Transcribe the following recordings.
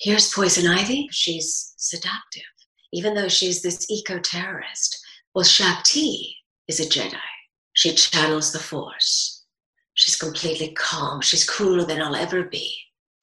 Here's Poison Ivy. She's seductive, even though she's this eco terrorist. Well, Shaak Ti is a Jedi. She channels the Force. She's completely calm. She's cooler than I'll ever be.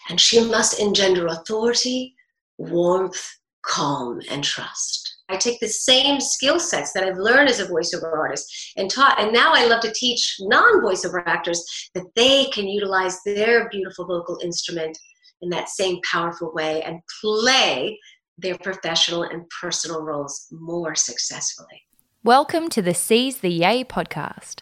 And she must engender authority, warmth, calm, and trust. I take the same skill sets that I've learned as a voiceover artist and taught, and now I love to teach non voiceover actors that they can utilize their beautiful vocal instrument in that same powerful way and play their professional and personal roles more successfully. Welcome to the Seize the Yay podcast.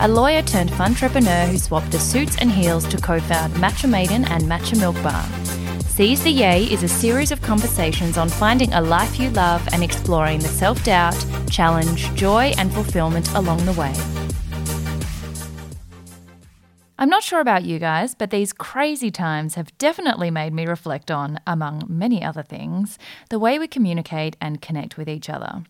a lawyer turned entrepreneur who swapped the suits and heels to co found Matcha Maiden and Matcha Milk Bar. Seize the Yay is a series of conversations on finding a life you love and exploring the self doubt, challenge, joy, and fulfillment along the way. I'm not sure about you guys, but these crazy times have definitely made me reflect on, among many other things, the way we communicate and connect with each other.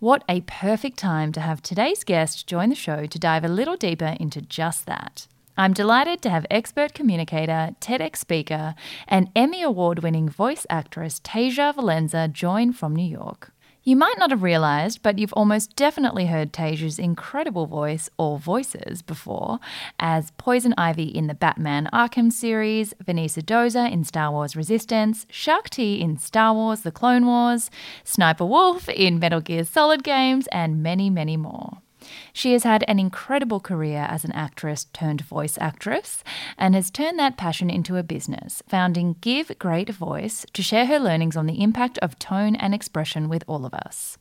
What a perfect time to have today's guest join the show to dive a little deeper into just that. I'm delighted to have expert communicator, TEDx speaker, and Emmy Award winning voice actress Tasia Valenza join from New York. You might not have realised, but you've almost definitely heard Tasia's incredible voice or voices before as Poison Ivy in the Batman Arkham series, Venisa Doza in Star Wars Resistance, Shaak Ti in Star Wars The Clone Wars, Sniper Wolf in Metal Gear Solid games, and many, many more. She has had an incredible career as an actress turned voice actress and has turned that passion into a business, founding Give Great Voice to share her learnings on the impact of tone and expression with all of us.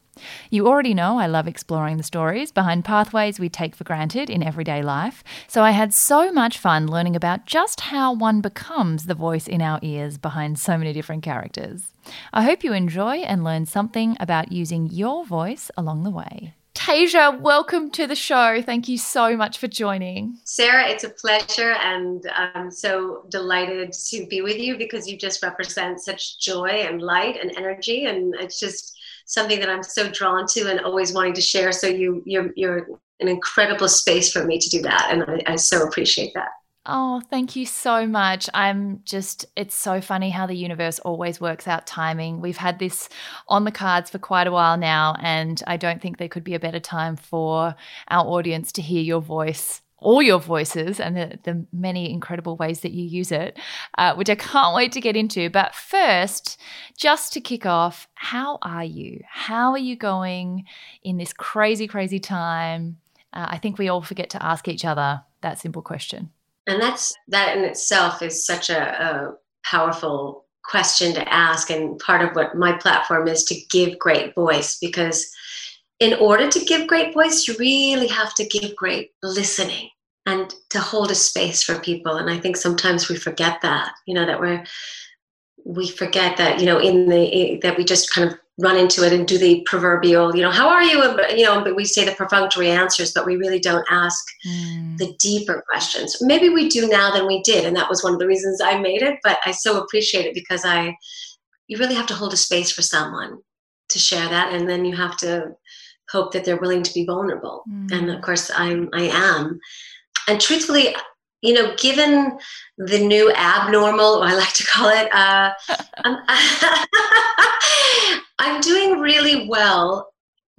You already know I love exploring the stories behind pathways we take for granted in everyday life, so I had so much fun learning about just how one becomes the voice in our ears behind so many different characters. I hope you enjoy and learn something about using your voice along the way. Tasia, welcome to the show. Thank you so much for joining. Sarah, it's a pleasure, and I'm so delighted to be with you because you just represent such joy and light and energy, and it's just something that I'm so drawn to and always wanting to share. So you, you're, you're an incredible space for me to do that, and I, I so appreciate that. Oh, thank you so much. I'm just, it's so funny how the universe always works out timing. We've had this on the cards for quite a while now, and I don't think there could be a better time for our audience to hear your voice all your voices and the, the many incredible ways that you use it, uh, which I can't wait to get into. But first, just to kick off, how are you? How are you going in this crazy, crazy time? Uh, I think we all forget to ask each other that simple question and that's that in itself is such a, a powerful question to ask and part of what my platform is to give great voice because in order to give great voice you really have to give great listening and to hold a space for people. And i think sometimes we forget that you know that we're we forget that you know in the that we just kind of run into it and do the proverbial, you know, how are you? You know, but we say the perfunctory answers, but we really don't ask mm. the deeper questions. Maybe we do now than we did, and that was one of the reasons I made it. But I so appreciate it because I, you really have to hold a space for someone to share that, and then you have to hope that they're willing to be vulnerable. Mm. And of course, I'm, I am. And truthfully, you know, given the new abnormal, I like to call it, uh, I'm, I'm, doing really well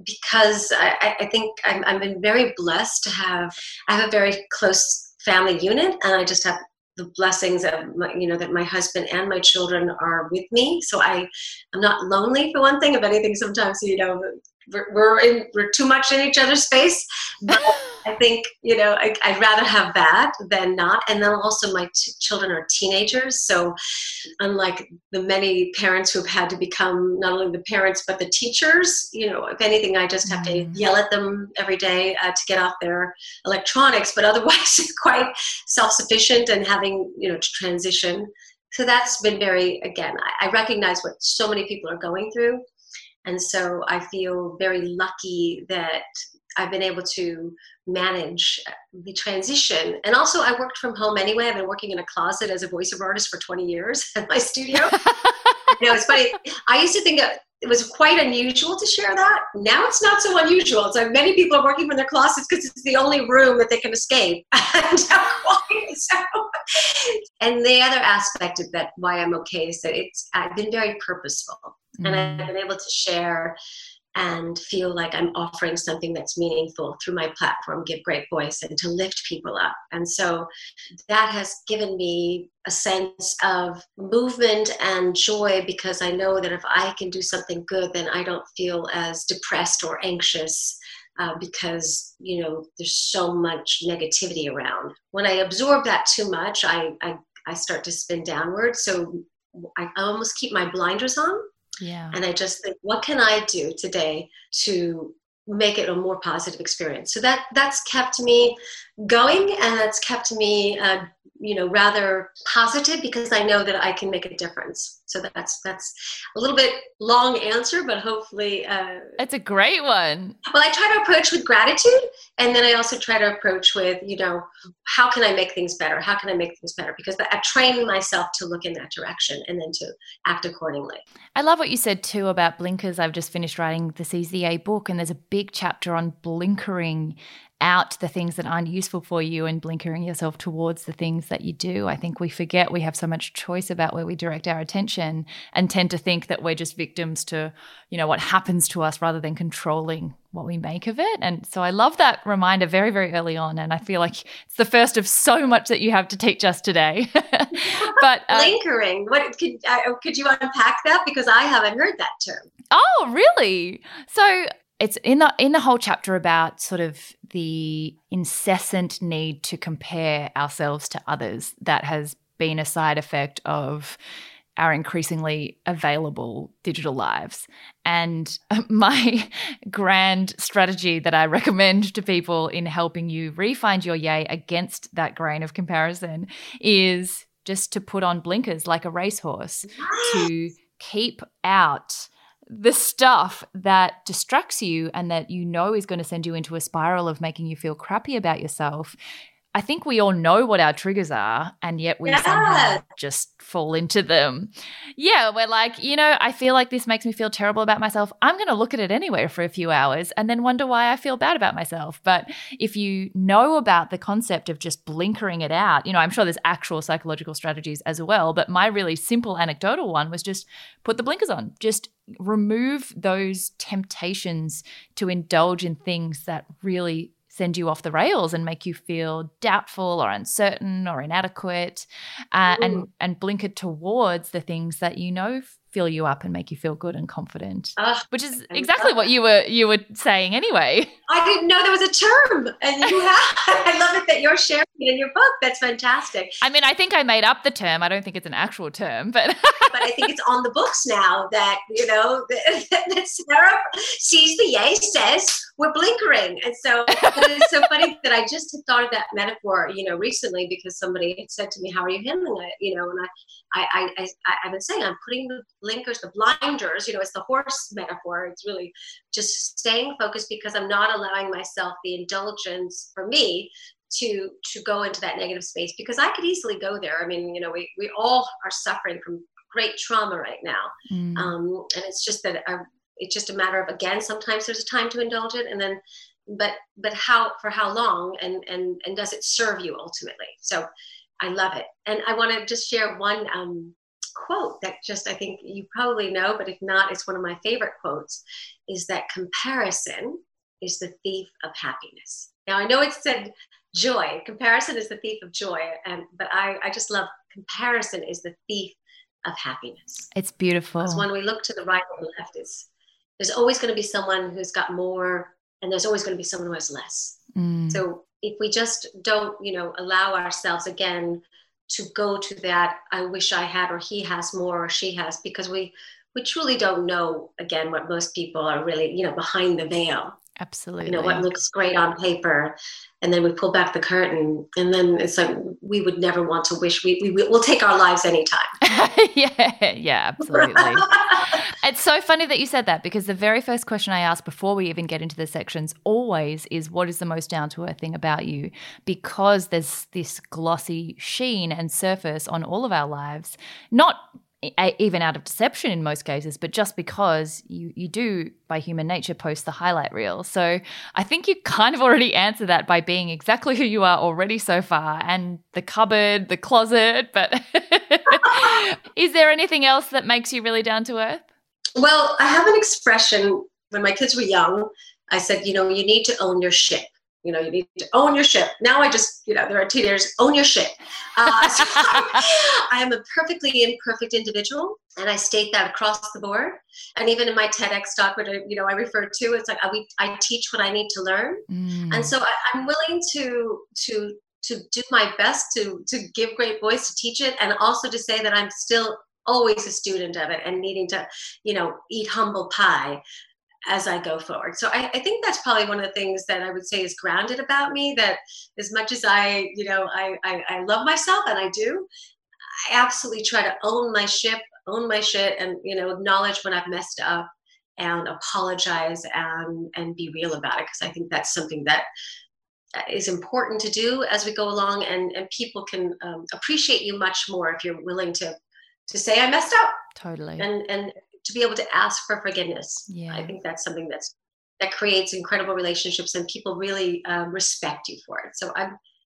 because I, I think I'm, I've been very blessed to have, I have a very close family unit and I just have the blessings of my, you know that my husband and my children are with me. So i i'm not lonely for one thing if anything sometimes you know we're, we're in we're too much in each other's space but I think, you know, I, would rather have that than not. And then also, my t- children are teenagers. So, unlike the many parents who've had to become not only the parents, but the teachers, you know, if anything, I just have mm. to yell at them every day uh, to get off their electronics. But otherwise, quite self sufficient and having, you know, to transition. So, that's been very, again, I, I recognize what so many people are going through And so I feel very lucky that I've been able to manage the transition. And also, I worked from home anyway. I've been working in a closet as a voiceover artist for 20 years at my studio. you know, it's funny. I used to think that it was quite unusual to share that. Now it's not so unusual. It's like many people are working from their closets because it's the only room that they can escape. and, so, and the other aspect of that, why I'm okay, is that it's I've been very purposeful, mm-hmm. and I've been able to share and feel like I'm offering something that's meaningful through my platform, Give Great Voice, and to lift people up. And so that has given me a sense of movement and joy because I know that if I can do something good, then I don't feel as depressed or anxious. Uh, because you know there's so much negativity around. When I absorb that too much, I I, I start to spin downward. So I almost keep my blinders on yeah. And I just think, what can I do today to make it a more positive experience? So that that's kept me going, and that's kept me uh, you know rather positive because i know that i can make a difference. So that's that's a little bit long answer but hopefully uh, it's a great one. well i try to approach with gratitude and then i also try to approach with you know how can i make things better? How can i make things better? Because i train myself to look in that direction and then to act accordingly. I love what you said too about blinkers. I've just finished writing the CZA book and there's a big chapter on blinkering out the things that aren't useful for you and blinkering yourself towards the things that you do. I think we forget we have so much choice about where we direct our attention and tend to think that we're just victims to, you know, what happens to us rather than controlling what we make of it. And so I love that reminder very, very early on. And I feel like it's the first of so much that you have to teach us today. but uh, blinkering, what could uh, could you unpack that? Because I haven't heard that term. Oh, really? So it's in the in the whole chapter about sort of the incessant need to compare ourselves to others that has been a side effect of our increasingly available digital lives. And my grand strategy that I recommend to people in helping you refine your yay against that grain of comparison is just to put on blinkers like a racehorse to keep out the stuff that distracts you and that you know is going to send you into a spiral of making you feel crappy about yourself I think we all know what our triggers are, and yet we yeah. somehow just fall into them. Yeah, we're like, you know, I feel like this makes me feel terrible about myself. I'm going to look at it anyway for a few hours and then wonder why I feel bad about myself. But if you know about the concept of just blinkering it out, you know, I'm sure there's actual psychological strategies as well. But my really simple anecdotal one was just put the blinkers on, just remove those temptations to indulge in things that really send you off the rails and make you feel doubtful or uncertain or inadequate uh, and and blink it towards the things that you know fill you up and make you feel good and confident uh, which is exactly what you were you were saying anyway. I didn't know there was a term and you have i love it that you're sharing it in your book. That's fantastic. I mean i think i made up the term. I don't think it's an actual term but but i think it's on the books now that you know that, that sarah Seize the Yay says we're blinkering. And so it's so funny that i just had thought of that metaphor you know recently because somebody had said to me how are you handling it? You know and i I, I, I, I've been saying I'm putting the blinkers, the blinders, you know, it's the horse metaphor. It's really just staying focused because I'm not allowing myself the indulgence for me to to go into that negative space because I could easily go there. I mean, you know, we, we all are suffering from great trauma right now. Mm. Um, and it's just that uh, it's just a matter of again, sometimes there's a time to indulge it and then but but how for how long and and and does it serve you ultimately? So I love it. And I want to just share one um, quote that just I think you probably know, but if not, it's one of my favorite quotes is that comparison is the thief of happiness. Now I know it said joy. Comparison is the thief of joy. And but I, I just love comparison is the thief of happiness. It's beautiful. Because when we look to the right or the left, is there's always going to be someone who's got more and there's always going to be someone who has less. Mm. So if we just don't, you know, allow ourselves again to go to that, I wish I had, or he has more, or she has, because we we truly don't know again what most people are really, you know, behind the veil. Absolutely. You know, what looks great on paper. And then we pull back the curtain. And then it's like, we would never want to wish we, we will take our lives anytime. yeah, yeah, absolutely. it's so funny that you said that because the very first question I ask before we even get into the sections always is what is the most down to earth thing about you? Because there's this glossy sheen and surface on all of our lives, not even out of deception in most cases, but just because you you do by human nature post the highlight reel. So I think you kind of already answer that by being exactly who you are already so far, and the cupboard, the closet. But is there anything else that makes you really down to earth? Well, I have an expression when my kids were young. I said, you know, you need to own your ship you know, you need to own your ship. Now I just, you know, there are teenagers, own your ship. Uh, so I am a perfectly imperfect individual, and I state that across the board. And even in my TEDx talk, which I, you know, I refer to, it's like I, we, I teach what I need to learn, mm. and so I, I'm willing to to to do my best to to give great voice to teach it, and also to say that I'm still always a student of it and needing to, you know, eat humble pie as I go forward. So I, I, think that's probably one of the things that I would say is grounded about me. That as much as I, you know, I, I, I love myself and I do, I absolutely try to own my ship, own my shit, and you know, acknowledge when I've messed up and apologize and and be real about it because I think that's something that is important to do as we go along, and and people can um, appreciate you much more if you're willing to to say I messed up. Totally. And and to be able to ask for forgiveness. Yeah. I think that's something that's that creates incredible relationships and people really um, respect you for it. So I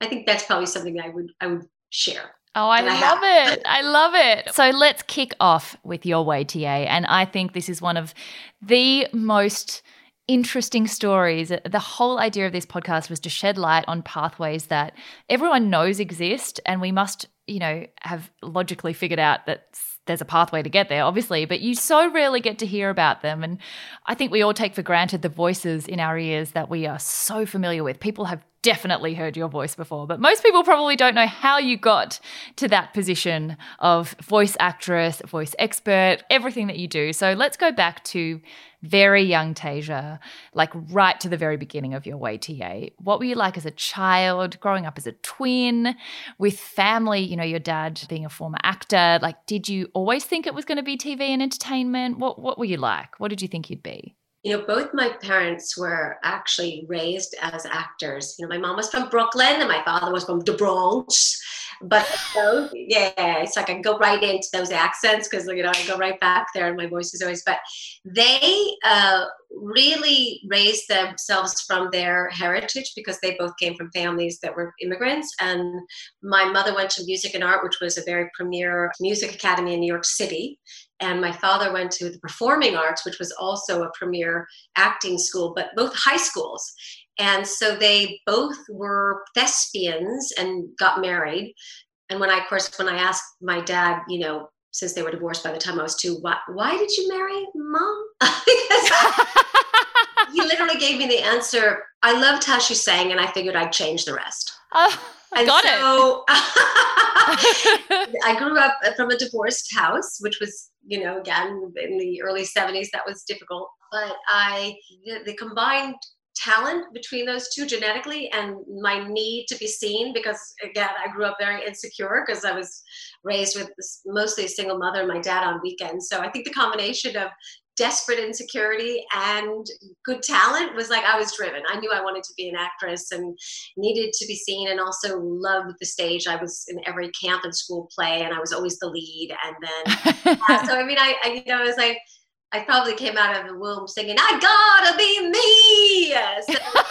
I think that's probably something I would I would share. Oh, I, I love have. it. I love it. So let's kick off with your way TA. And I think this is one of the most interesting stories. The whole idea of this podcast was to shed light on pathways that everyone knows exist and we must, you know, have logically figured out that there's a pathway to get there, obviously, but you so rarely get to hear about them. And I think we all take for granted the voices in our ears that we are so familiar with. People have definitely heard your voice before, but most people probably don't know how you got to that position of voice actress, voice expert, everything that you do. So let's go back to very young Tasia, like right to the very beginning of your way TA. What were you like as a child, growing up as a twin, with family, you know, your dad being a former actor? Like, did you always think it was going to be TV and entertainment? What, what were you like? What did you think you'd be? you know, both my parents were actually raised as actors. You know, my mom was from Brooklyn and my father was from the Bronx. But both, yeah, it's like I go right into those accents because you know I go right back there and my voice is always. But they uh, really raised themselves from their heritage because they both came from families that were immigrants. And my mother went to music and art, which was a very premier music academy in New York City and my father went to the performing arts which was also a premier acting school but both high schools and so they both were thespians and got married and when i of course when i asked my dad you know since they were divorced by the time i was two why, why did you marry mom he literally gave me the answer i loved how she sang and i figured i'd change the rest oh. And Got so, it. I grew up from a divorced house, which was, you know, again in the early 70s, that was difficult. But I, the, the combined talent between those two genetically and my need to be seen because again i grew up very insecure because i was raised with mostly a single mother and my dad on weekends so i think the combination of desperate insecurity and good talent was like I was driven. I knew I wanted to be an actress and needed to be seen and also loved the stage. I was in every camp and school play and I was always the lead. And then, yeah, so I mean, I, I, you know, it was like, I probably came out of the womb singing, I gotta be me. So,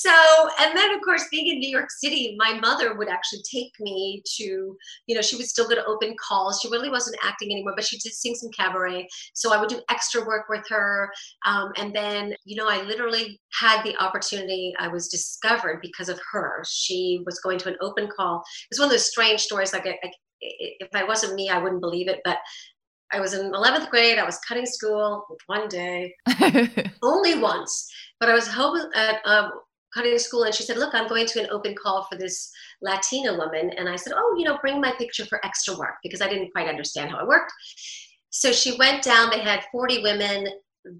so and then of course being in new york city my mother would actually take me to you know she was still go to open calls. She really wasn't acting anymore but she did sing some cabaret. So i would do extra work with her. Um, and then you know i literally had the opportunity i was discovered because of her. She was going to an open call. It was one of those strange stories like I, I, if i wasn't me i wouldn't believe it but I was in 11th grade. I was cutting school one day, only once, but I was home at um, cutting school and she said look i'm going to an open call for this latina woman and i said oh you know bring my picture for extra work because i didn't quite understand how it worked so she went down they had 40 women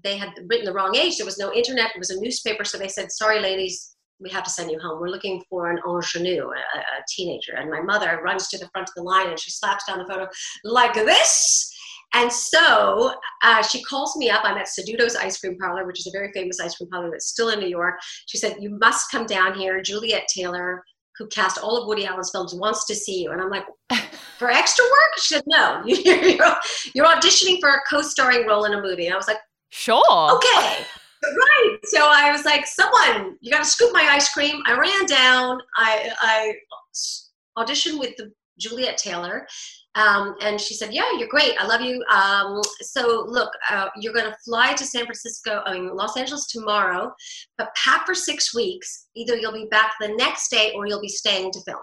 they had written the wrong age. There was no internet. It was a newspaper. So they said, sorry, ladies, we have to send you home. We're looking for an ingenue, a, a teenager. And my mother runs to the front of the line and she slaps down the photo like this. And so uh, she calls me up. I'm at Seduto's Ice Cream Parlor, which is a very famous ice cream parlor that's still in New York. She said, You must come down here. Juliet Taylor, who cast all of Woody Allen's films, wants to see you. And I'm like, For extra work? She said, No, you're, you're auditioning for a co starring role in a movie. And I was like, Sure. Okay. right. So I was like, someone, you got to scoop my ice cream. I ran down. I, I auditioned with the Juliet Taylor. Um, and she said, "Yeah, you're great. I love you. Um, so look, uh, you're going to fly to San Francisco, I mean Los Angeles tomorrow, but pack for six weeks. Either you'll be back the next day or you'll be staying to film."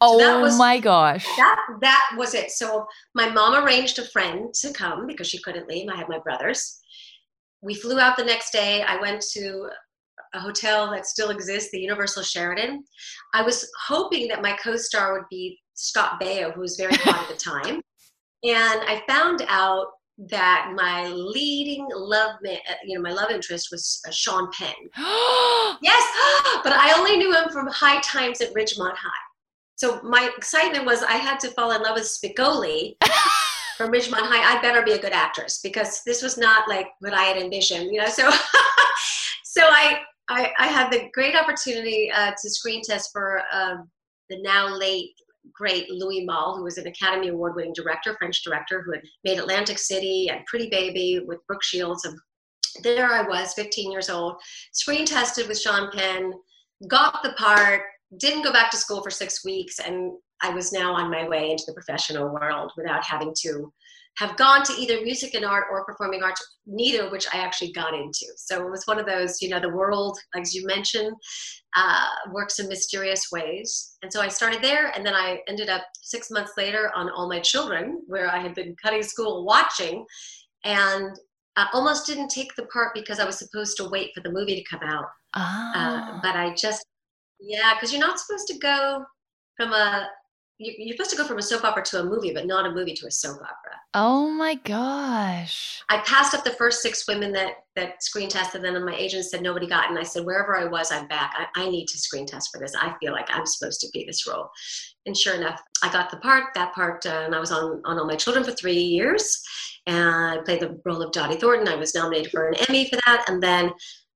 Oh so was, my gosh. That that was it. So my mom arranged a friend to come because she couldn't leave. I had my brothers we flew out the next day. I went to a hotel that still exists, the Universal Sheraton. I was hoping that my co-star would be Scott Baio, who was very hot at the time. And I found out that my leading love, you know, my love interest was uh, Sean Penn. yes, but I only knew him from High Times at Ridgemont High. So my excitement was I had to fall in love with Spicoli from Ridgemont High, I better be a good actress because this was not like what I had envisioned, you know. So, so I, I, I had the great opportunity uh, to screen test for uh, the now late great Louis Malle, who was an Academy Award winning director, French director, who had made Atlantic City and Pretty Baby with Brooke Shields. And there I was, 15 years old, screen tested with Sean Penn, got the part, didn't go back to school for six weeks, and I was now on my way into the professional world without having to have gone to either music and art or performing arts, neither which I actually got into. So it was one of those, you know, the world, as you mentioned, uh, works in mysterious ways. And so I started there, and then I ended up six months later on All My Children, where I had been cutting school watching, and I almost didn't take the part because I was supposed to wait for the movie to come out. Oh. Uh, but I just, yeah, because you're not supposed to go from a you're supposed to go from a soap opera to a movie, but not a movie to a soap opera. Oh my gosh. I passed up the first six women that that screen tested, and then my agent said nobody got. And I said, wherever I was, I'm back. I, I need to screen test for this. I feel like I'm supposed to be this role. And sure enough, I got the part. That part, uh, and I was on on All My Children for three years, and I played the role of Dottie Thornton. I was nominated for an Emmy for that, and then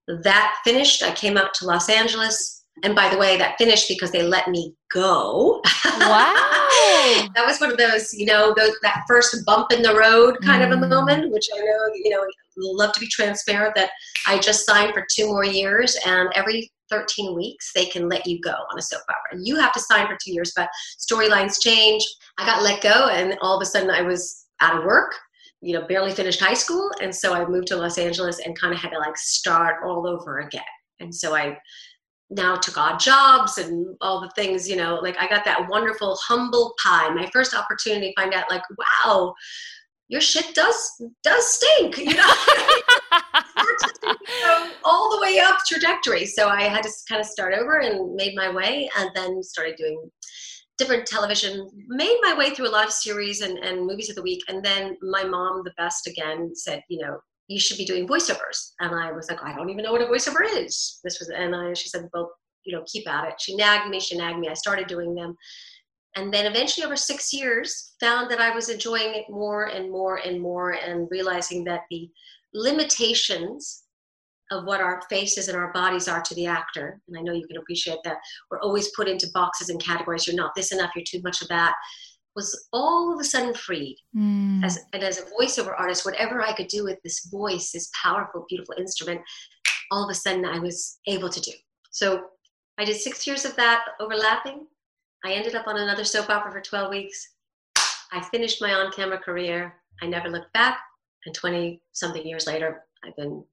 that finished. I came up to Los Angeles and by the way, that finished because they let me go. Wow. that was one of those, you know, those, that first bump in the road kind mm. of a mm. moment, which I know, you know, love to be transparent that I just signed for two more years and every 13 weeks they can let you go on a soap opera. You have to sign for two years, but storylines change. I got let go and all of a sudden I was out of work you know barely finished high school and so i moved to los angeles and kind of had to like start all over again and so i now took odd jobs and all the things, you know, like I got that wonderful humble pie. My first opportunity to find out like, wow, your shit does does stink, you know. all the way up trajectory. So I had to kind of start over and made my way and then started doing different television, made my way through a lot of series and, and movies of the week. And then my mom, the best again, said, you know, you should be doing voiceovers. And I was like, I don't even know what a voiceover is. This was, and I, she said, well, you know, keep at it. She nagged me, she nagged me. I started doing them. And then eventually, over six years, found that I was enjoying it more and more and more, and realizing that the limitations of what our faces and our bodies are to the actor, and I know you can appreciate that, we're always put into boxes and categories. You're not this enough, you're too much of that was all of a sudden freed. Mm. As, and as a voiceover artist, whatever I could do with this voice, this powerful, beautiful instrument, all of a sudden I was able to do. So I did six years of that overlapping. I ended up on another soap opera for 12 weeks. I finished my on camera career. I never looked back. And 20 something years later, I've been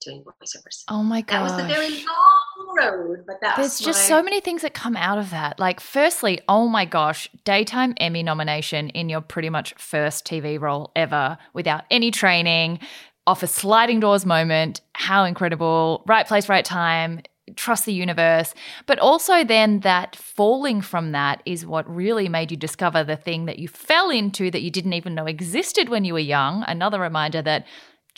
doing voiceovers. Oh my God. That was the very long road, but that There's just my... so many things that come out of that. Like, firstly, oh my gosh, daytime Emmy nomination in your pretty much first TV role ever without any training, off a sliding doors moment. How incredible. Right place, right time. Trust the universe. But also, then that falling from that is what really made you discover the thing that you fell into that you didn't even know existed when you were young. Another reminder that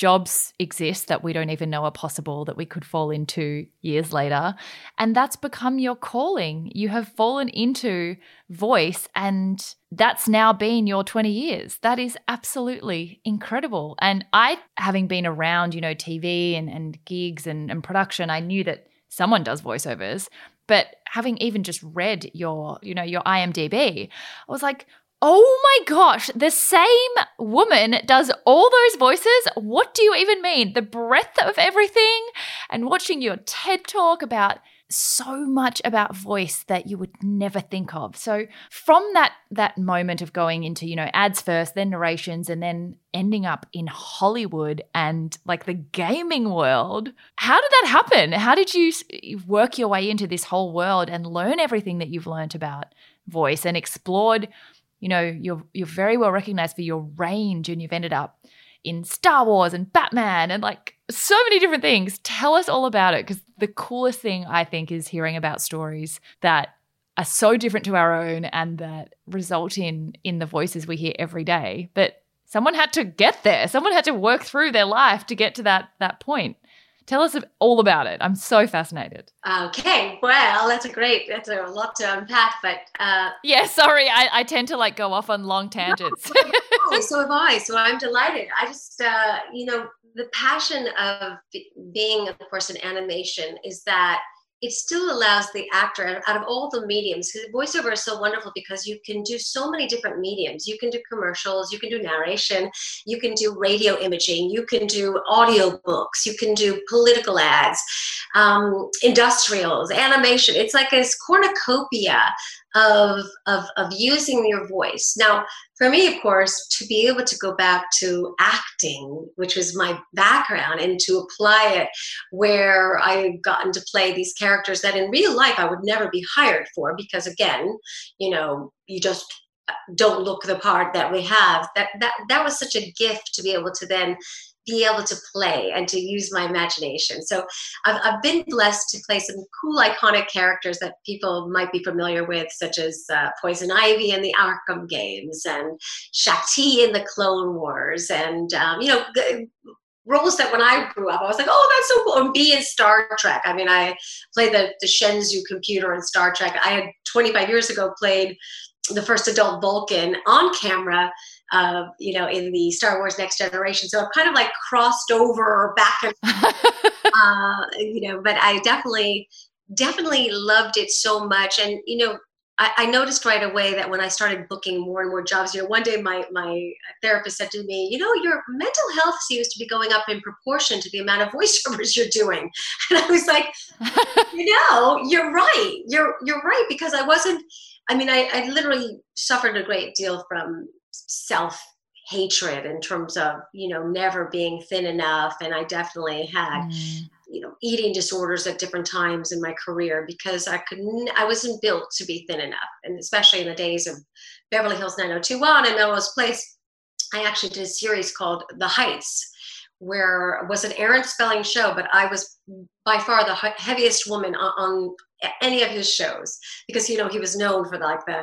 jobs exist that we don't even know are possible that we could fall into years later. And that's become your calling. You have fallen into voice, and that's now been your 20 years. That is absolutely incredible. And I, having been around, you know, TV and, and gigs and, and production, I knew that someone does voiceovers. But having even just read your, you know, your IMDb, I was like, Oh my gosh, the same woman does all those voices. What do you even mean? The breadth of everything and watching your TED talk about so much about voice that you would never think of. So from that that moment of going into, you know, ads first, then narrations and then ending up in Hollywood and like the gaming world, how did that happen? How did you work your way into this whole world and learn everything that you've learned about voice and explored you know, you're you're very well recognized for your range and you've ended up in Star Wars and Batman and like so many different things. Tell us all about it because the coolest thing I think is hearing about stories that are so different to our own and that result in in the voices we hear every day. But someone had to get there. Someone had to work through their life to get to that that point. Tell us all about it. I'm so fascinated. Okay, well, that's a great, that's a lot to unpack, but uh, yeah, sorry, I, I tend to like go off on long tangents. No, so have I. So I'm delighted. I just, uh, you know, the passion of being, of course, in animation is that it still allows the actor out of all the mediums because voiceover is so wonderful because you can do so many different mediums. You can do commercials you can do narration you can do radio imaging you can do audio books you can do political ads um, industrials animation. It's like a cornucopia of, of, of using your voice. Now, for me, of course, to be able to go back to acting, which was my background, and to apply it where I gotten to play these characters that in real life I would never be hired for because, again, you know, you just uh, don't look the part that we have. That that that was such a gift to be able to then be able to play and to use my imagination. So I've, I've been blessed to play some cool, iconic characters that people might be familiar with, such as uh, Poison Ivy in the Arkham games and Shaak Ti in the Clone Wars, and um, you know. roles that when I grew up, I was like, oh, that's so cool. And be in Star Trek. I mean, I played the, the Shenzhou computer in Star Trek. I had 25 years ago played the first adult Vulcan on camera, uh, you know, in the Star Wars Next Generation. So I've kind of like crossed over back and, uh, you know, but I definitely, definitely loved it so much. And, you know, I, I, noticed right away that when I started booking more and more jobs, you know, one day my, my therapist said to me, you know, your mental health seems to be going up in proportion to the amount of voiceovers you're doing. And I was like, you know, you're right. You're, you're right. Because I wasn't, I mean, I, I literally suffered a great deal from self hatred in terms of you know never being thin enough and i definitely had mm. you know eating disorders at different times in my career because i couldn't i wasn't built to be thin enough and especially in the days of beverly hills 90210 and melrose place i actually did a series called the heights where was an Aaron Spelling show, but I was by far the heaviest woman on, on, any of his shows because you know he was known for like the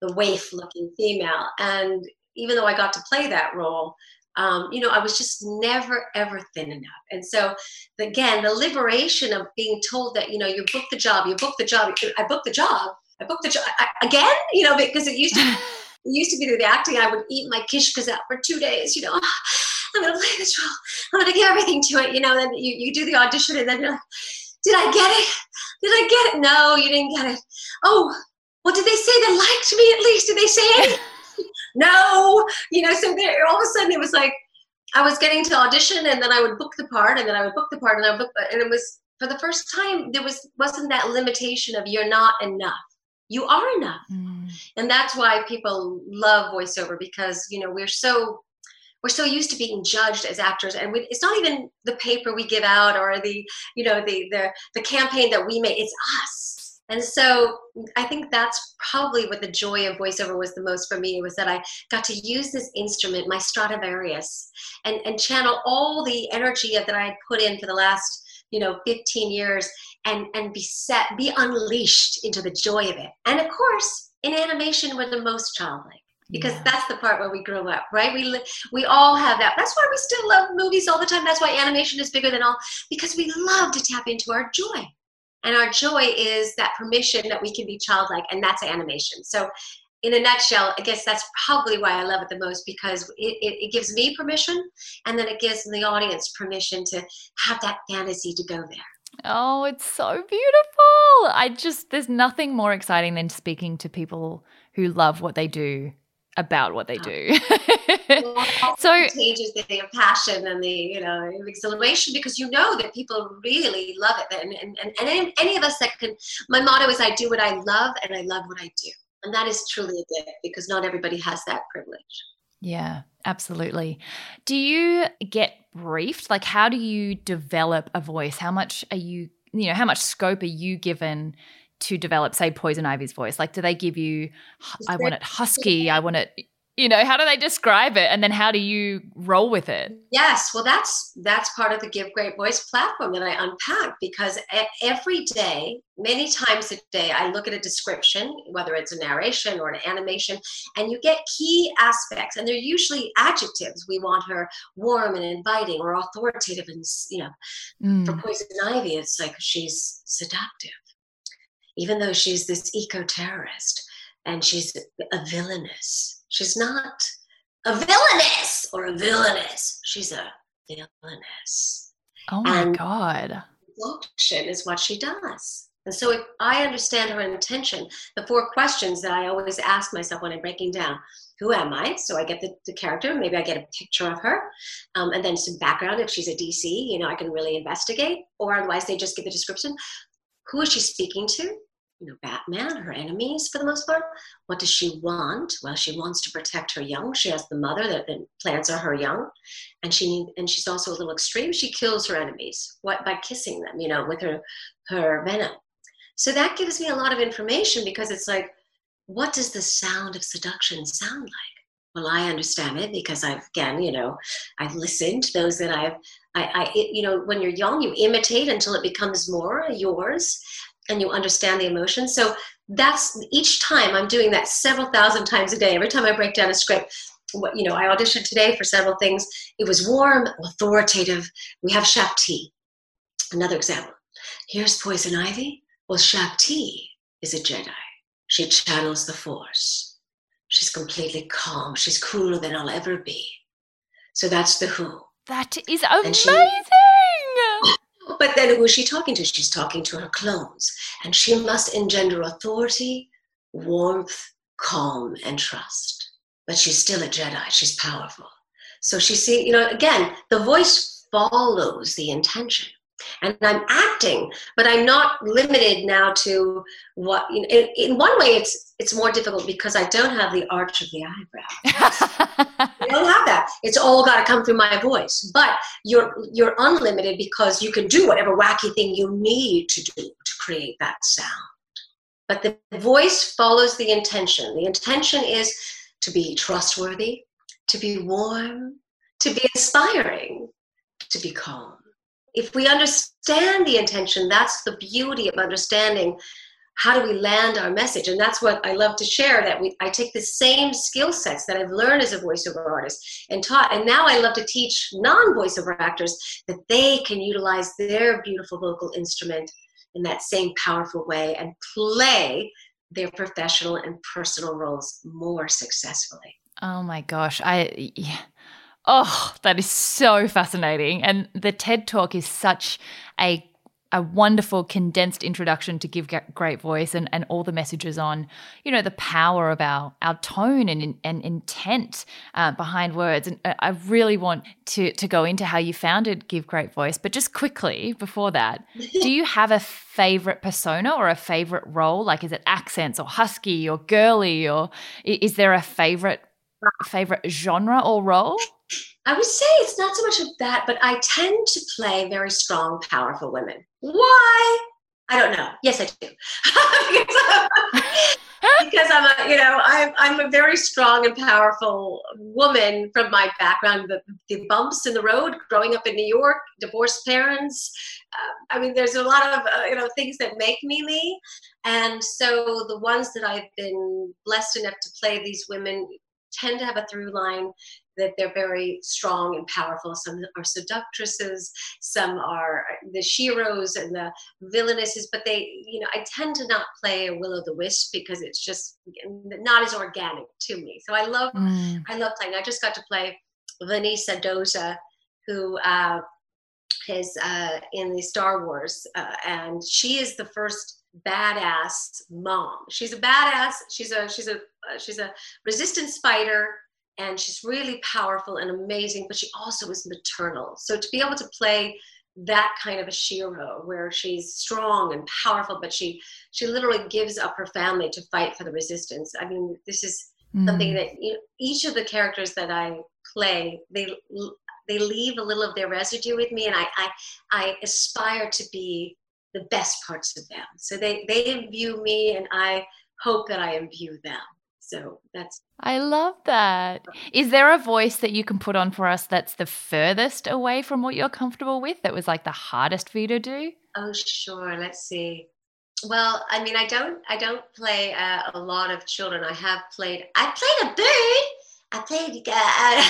the waif looking female, and even though I got to play that role, um, you know, I was just never ever thin enough. And so, again, the liberation of being told that you know you booked the job, you booked the job, I booked the job, I booked the job I, again, you know, because it used to. it used to be the acting. I would eat my kishkas out for two days, you know. I'm gonna play this role. I'm gonna give everything to it, you know. Then you, you do the audition, and then you're like, did I get it? Did I get it? No, you didn't get it. Oh, well, did they say they liked me at least? Did they say anything? no, you know. So there, all of a sudden, it was like I was getting to audition, and then I would book the part, and then I would book the part, and I would book, and it was for the first time there was wasn't that limitation of you're not enough. You are enough, mm. and that's why people love voiceover because you know we're so we're so used to being judged as actors and we, it's not even the paper we give out or the you know the the, the campaign that we make it's us. And so i think that's probably what the joy of voiceover was the most for me was that i got to use this instrument my stradivarius and and channel all the energy that i had put in for the last you know 15 years and and be set be unleashed into the joy of it. And of course in animation we're the most childlike because yeah. that's the part where we grow up right? We we all have that. That's why we still love movies all the time. That's why animation is bigger than all because we love to tap into our joy. And our joy is that permission that we can be childlike and that's animation. So in a nutshell i guess that's probably why i love it the most because it, it, it gives me permission and then it gives the audience permission to have that fantasy to go there. Oh, it's so beautiful. I just, there's nothing more exciting than speaking to people who love what they do about what they uh, do. so changes their passion and the you know exhilaration because you know that people really love it and, and, and, and any of us that can my motto is I do what I love and I love what I do. And that is truly a gift because not everybody has that privilege. Yeah, absolutely. Do you get briefed? Like how do you develop a voice? How much are you you know, how much scope are you given to develop, say, Poison Ivy's voice? Like, do they give you, I want it husky, I want it, you know, how do they describe it? And then how do you roll with it? Yes, well, that's that's part of the Give Great Voice platform that I unpack because every day, many times a day, I look at a description, whether it's a narration or an animation, and you get key aspects, and they're usually adjectives. We want her warm and inviting or authoritative, and you know, mm. for Poison Ivy, it's like she's seductive even though she's this eco terrorist and she's a villainess. She's not a villainess or a villainess. She's a villainess. Oh my and God. Function is what she does. And so if I understand her intention, the four questions that I always ask myself when I'm breaking down, who am I? So I get the, the character, maybe I get a picture of her, um, and then some background. If she's a DC, you know, I can really investigate, or otherwise they just give the description. Who is she speaking to? You know, Batman, her enemies for the most part. What does she want? Well, she wants to protect her young. She has the mother that the plants are her young, and she and she's also a little extreme. She kills her enemies what by kissing them, you know, with her her venom. So that gives me a lot of information because it's like, what does the sound of seduction sound like? Well, I understand it because I've again, you know, I've listened to those that I've I, I it, you know, when you're young, you imitate until it becomes more yours and you understand the emotion. So that's each time I'm doing that several thousand times a day. Every time I break down a script, what you know, I auditioned today for several things. It was warm, authoritative. We have Shaak Ti. Another example. Here's Poison Ivy. Well, Shaak Ti is a Jedi. She channels the Force. She's completely calm. She's cooler than I'll ever be. So that's the Who. That is amazing. But then who is she talking to? She's talking to her clones. And she must engender authority, warmth, calm, and trust. But she's still a Jedi. She's powerful. So she see, you know, again, the voice follows the intention and I'm acting, but I'm not limited now to what. You know, in, in, one way, it's it's more difficult because I don't have the arch of the eyebrow. I don't have that. It's all got to come through my voice. But you're you're unlimited because you can do whatever wacky thing you need to do to create that sound. But the voice follows the intention. The intention is to be trustworthy, to be warm, to be inspiring, to be calm if we understand the intention, that's the beauty of understanding how do we land our message. And that's what i love to share that we i take the same skill sets that i've learned as a voiceover artist and taught. And now i love to teach non-voiceover actors that they can utilize their beautiful vocal instrument in that same powerful way and play their professional and personal roles more successfully. Oh my gosh. I yeah Oh, that is so fascinating. And the TED Talk is such a a wonderful condensed introduction to give great voice and, and all the messages on you know the power of our our tone and, and intent uh, behind words and uh, i really want to to go into how you founded give great voice but just quickly before that do you have a favorite persona or a favorite role like is it accents or husky or girly or is there a favorite favorite genre or role I would say it's not so much of that, but I tend to play very strong, powerful women. Why? I don't know. Yes, I do. because I'm a, you know, I'm, I'm a very strong and powerful woman from my background. The, the bumps in the road, growing up in New York, divorced parents. Uh, I mean, there's a lot of, uh, you know, things that make me me. And so the ones that I've been blessed enough to play these women tend to have a through line that they're very strong and powerful. Some are seductresses, some are the sheroes and the villainesses, but they, you know, I tend to not play a will o' the wisp because it's just not as organic to me. So I love, mm. I love playing. I just got to play Venisa Doza, who uh, is uh, in the Star Wars, uh, and she is the first badass mom. She's a badass. She's a she's a uh, she's a resistance fighter and she's really powerful and amazing, but she also is maternal. So to be able to play that kind of a shero where she's strong and powerful, but she she literally gives up her family to fight for the resistance. I mean, this is mm. something that you know, each of the characters that I play, they they leave a little of their residue with me, and I I, I aspire to be the best parts of them. So they they imbue me, and I hope that I imbue them. So that's. I love that. Is there a voice that you can put on for us that's the furthest away from what you're comfortable with? That was like the hardest for you to do? Oh, sure. Let's see. Well, I mean, I don't, I don't play uh, a lot of children. I have played. I played a bird. I played uh,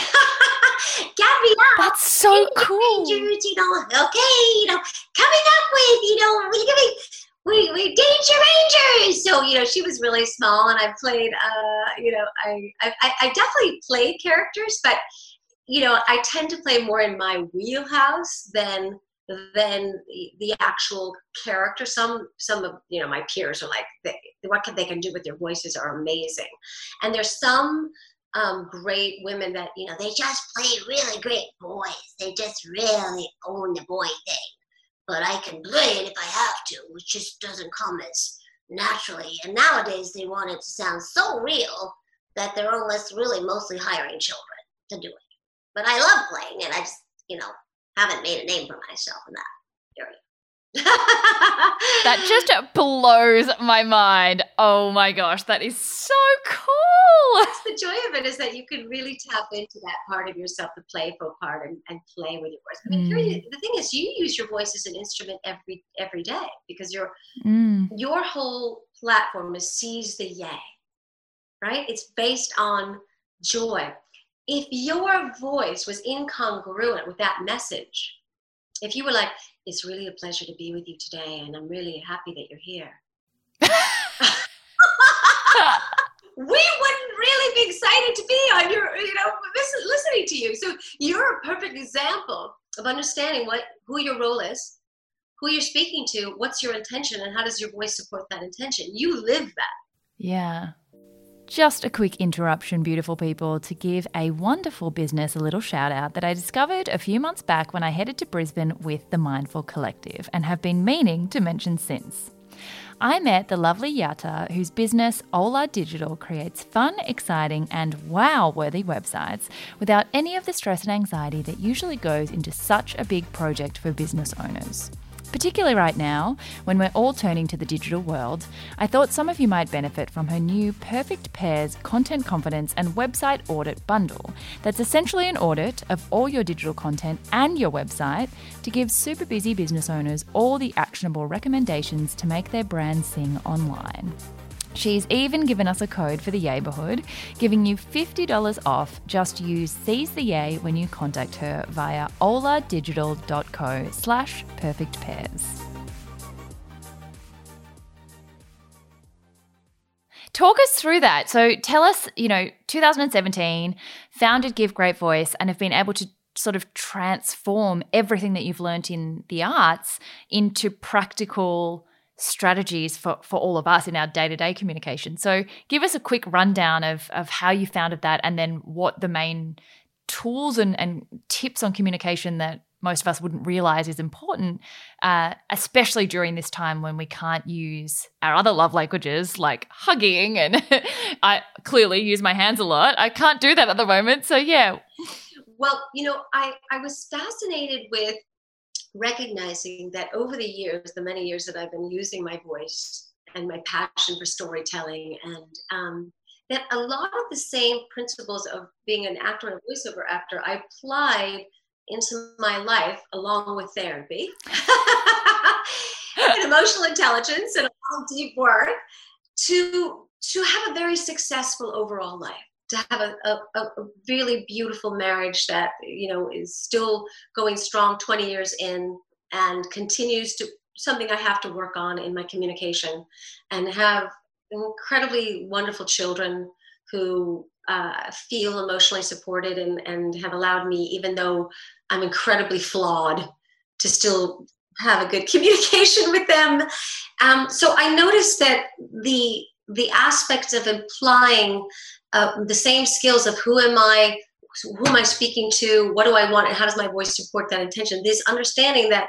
Gabrielle. That's so cool. Rangers, you know, okay, you know, coming up with, you know, we're gonna we we danger rangers so you know she was really small and i played uh you know i i, I definitely played characters but you know i tend to play more in my wheelhouse than than the actual character some some of you know my peers are like they, what can they can do with their voices are amazing and there's some um, great women that you know they just play really great boys they just really own the boy thing but I can play it if I have to, which just doesn't come as naturally. And nowadays they want it to sound so real that they're almost really mostly hiring children to do it. But I love playing it. I just, you know, haven't made a name for myself in that area that just blows my mind. Oh my gosh, that is so cool. That's the joy of it is that you can really tap into that part of yourself, the playful part, and, and play with your voice. I mean, mm. the thing is, you use your voice as an instrument every every day because your mm. your whole platform is seize the yay, right? It's based on joy. If your voice was incongruent with that message, if you were like, it's really a pleasure to be with you today, and I'm really happy that you're here. We wouldn't really be excited to be on your, you know, listen, listening to you. So you're a perfect example of understanding what who your role is, who you're speaking to, what's your intention, and how does your voice support that intention. You live that. Yeah. Just a quick interruption, beautiful people, to give a wonderful business a little shout out that I discovered a few months back when I headed to Brisbane with the Mindful Collective and have been meaning to mention since. I met the lovely Yata, whose business Ola Digital creates fun, exciting, and wow worthy websites without any of the stress and anxiety that usually goes into such a big project for business owners. Particularly right now, when we're all turning to the digital world, I thought some of you might benefit from her new Perfect Pairs Content Confidence and Website Audit Bundle. That's essentially an audit of all your digital content and your website to give super busy business owners all the actionable recommendations to make their brand sing online. She's even given us a code for the neighborhood, giving you $50 off. Just use Seize the Yay when you contact her via oladigital.co slash perfect pairs. Talk us through that. So tell us, you know, 2017, founded Give Great Voice and have been able to sort of transform everything that you've learned in the arts into practical strategies for, for all of us in our day-to-day communication. So give us a quick rundown of, of how you founded that and then what the main tools and, and tips on communication that most of us wouldn't realize is important, uh, especially during this time when we can't use our other love languages like hugging. And I clearly use my hands a lot. I can't do that at the moment. So, yeah. Well, you know, I, I was fascinated with recognizing that over the years, the many years that I've been using my voice and my passion for storytelling, and um, that a lot of the same principles of being an actor and a voiceover actor I applied into my life along with therapy and emotional intelligence and a lot deep work to to have a very successful overall life to have a, a, a, really beautiful marriage that you know is still going strong 20 years in and continues to something i have to work on in my communication and have incredibly wonderful children who uh, feel emotionally supported and, and have allowed me even though i'm incredibly flawed to still have a good communication with them. Um, so i noticed that the the aspects of implying uh, the same skills of who am I, who am I speaking to, what do I want, and how does my voice support that intention. This understanding that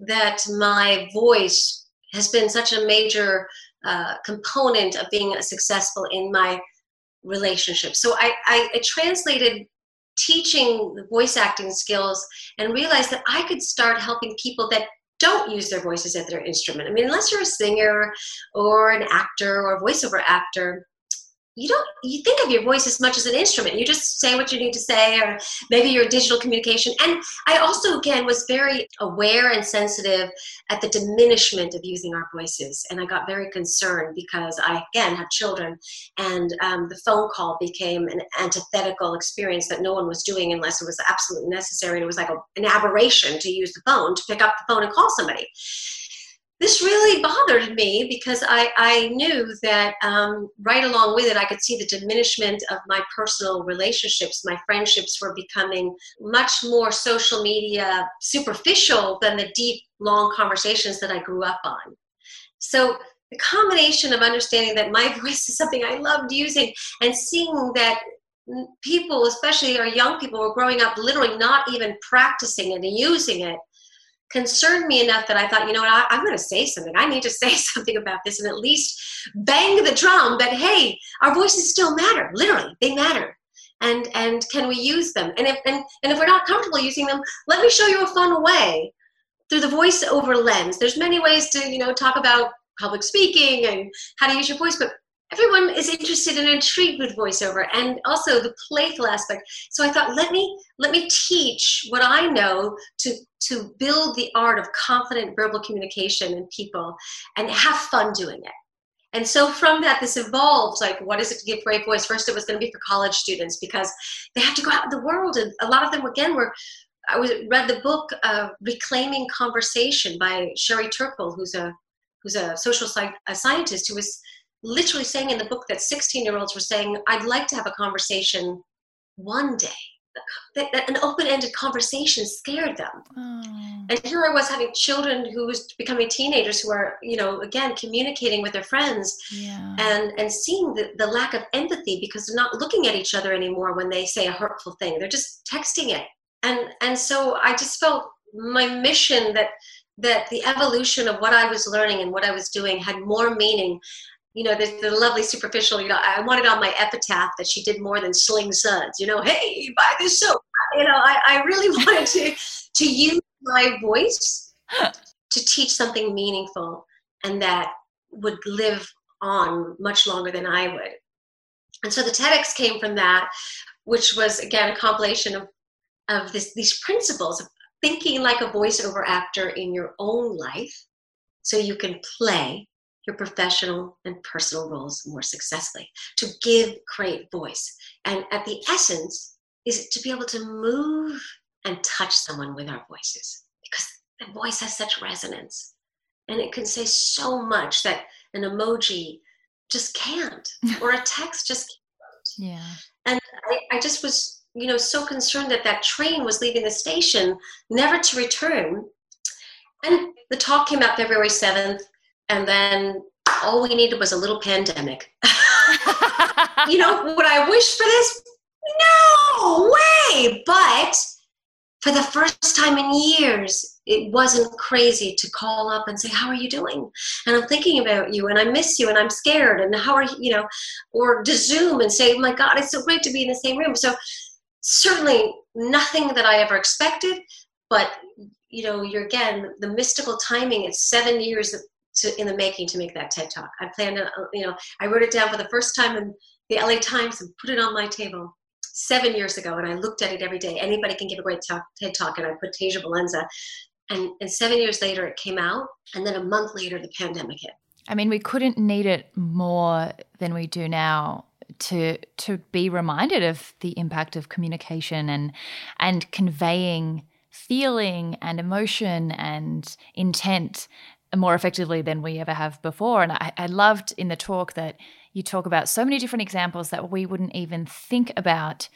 that my voice has been such a major uh, component of being successful in my relationship. So I, I, I translated teaching voice acting skills and realized that I could start helping people that don't use their voices as their instrument. I mean, unless you're a singer or an actor or a voiceover actor, you don't you think of your voice as much as an instrument. You just say what you need to say or maybe your digital communication. And i also again was very aware and sensitive at the diminishment of using our voices. And i got very concerned because i again have children and um, the phone call became an antithetical experience that no one was doing unless it was absolutely necessary. And it was like a, an aberration to use the phone to pick up the phone and call somebody this really bothered me because I, I knew that um, right along with it, I could see the diminishment of my personal relationships. My friendships were becoming much more social media superficial than the deep, long conversations that I grew up on. So, the combination of understanding that my voice is something I loved using and seeing that people, especially our young people, were growing up literally not even practicing it and using it concerned me enough that I thought, you know what, I, am going to say something. I need to say something about this and at least bang the drum that, hey, our voices still matter. Literally, they matter. And, and can we use them? And if, and, and if we're not comfortable using them, let me show you a fun way through the voiceover lens. There's many ways to, you know, talk about public speaking and how to use your voice, but everyone is interested and intrigued with voiceover and also the playful aspect. So i thought let me let me teach what i know to to build the art of confident verbal communication in people and have fun doing it. And so from that this evolved like what is it to give great voice? First it was going to be for college students because they have to go out in the world and a lot of them again were i was read the book uh, reclaiming conversation by sherry turkle who's a who's a social sci- a scientist who was literally saying in the book that 16 year olds were saying, I'd like to have a conversation one day. That, that an open-ended conversation scared them oh. and here i was having children who was becoming teenagers who are you know again communicating with their friends yeah. and and seeing the, the lack of empathy because they're not looking at each other anymore when they say a hurtful thing they're just texting it and and so i just felt my mission that that the evolution of what I was learning and what I was doing had more meaning you know, the, the lovely superficial, you know, I wanted on my epitaph that she did more than sling suds, you know, hey, buy this soap. You know, I, I really wanted to, to use my voice to teach something meaningful and that would live on much longer than I would. And so the TEDx came from that, which was again a compilation of, of this, these principles of thinking like a voiceover actor in your own life so you can play your professional and personal roles more successfully, to give great voice. And at the essence is to be able to move and touch someone with our voices because the voice has such resonance and it can say so much that an emoji just can't or a text just can't. Yeah. And I, I just was, you know, so concerned that that train was leaving the station, never to return. And the talk came out February 7th and then all we needed was a little pandemic. you know, would I wish for this? No way. But for the first time in years, it wasn't crazy to call up and say, How are you doing? And I'm thinking about you and I miss you and I'm scared. And how are you, you know, or to Zoom and say, oh My God, it's so great to be in the same room. So, certainly nothing that I ever expected, but you know, you're again the mystical timing. It's seven years to, in the making to make that TED Talk. I plan to, uh, you know, I wrote it down for the first time in the LA Times and put it on my table seven years ago, and I looked at it every day. Anybody can give a great talk, TED Talk, and I put Tasia Valenza. And, and seven years later, it came out, and then a month later, the pandemic hit. I mean, we couldn't need it more than we do now to to be reminded of the impact of communication and and conveying feeling and emotion and intent more effectively than we ever have before. And I, I loved in the talk that you talk about so many different examples that we wouldn't even think about.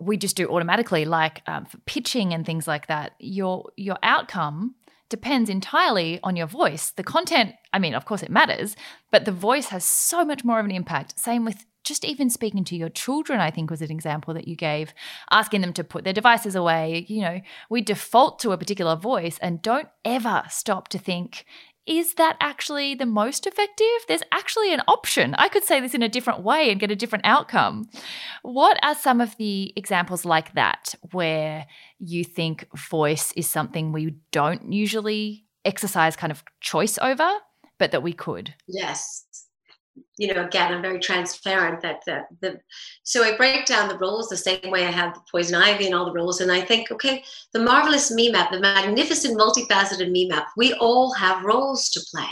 We just do automatically like um, pitching and things like that. Your your outcome depends entirely on your voice. The content i mean of course it matters but the voice has so much more of an impact. Same with just even speaking to your children i think was an example that you gave asking them to put their devices away you know we default to a particular voice and don't ever stop to think is that actually the most effective? There's actually an option. I could say this in a different way and get a different outcome. What are some of the examples like that where you think voice is something we don't usually exercise kind of choice over, but that we could? Yes you know, again, I'm very transparent that the, the so I break down the roles the same way I have the poison ivy and all the roles, and I think, okay, the marvelous me map, the magnificent multifaceted me map, we all have roles to play.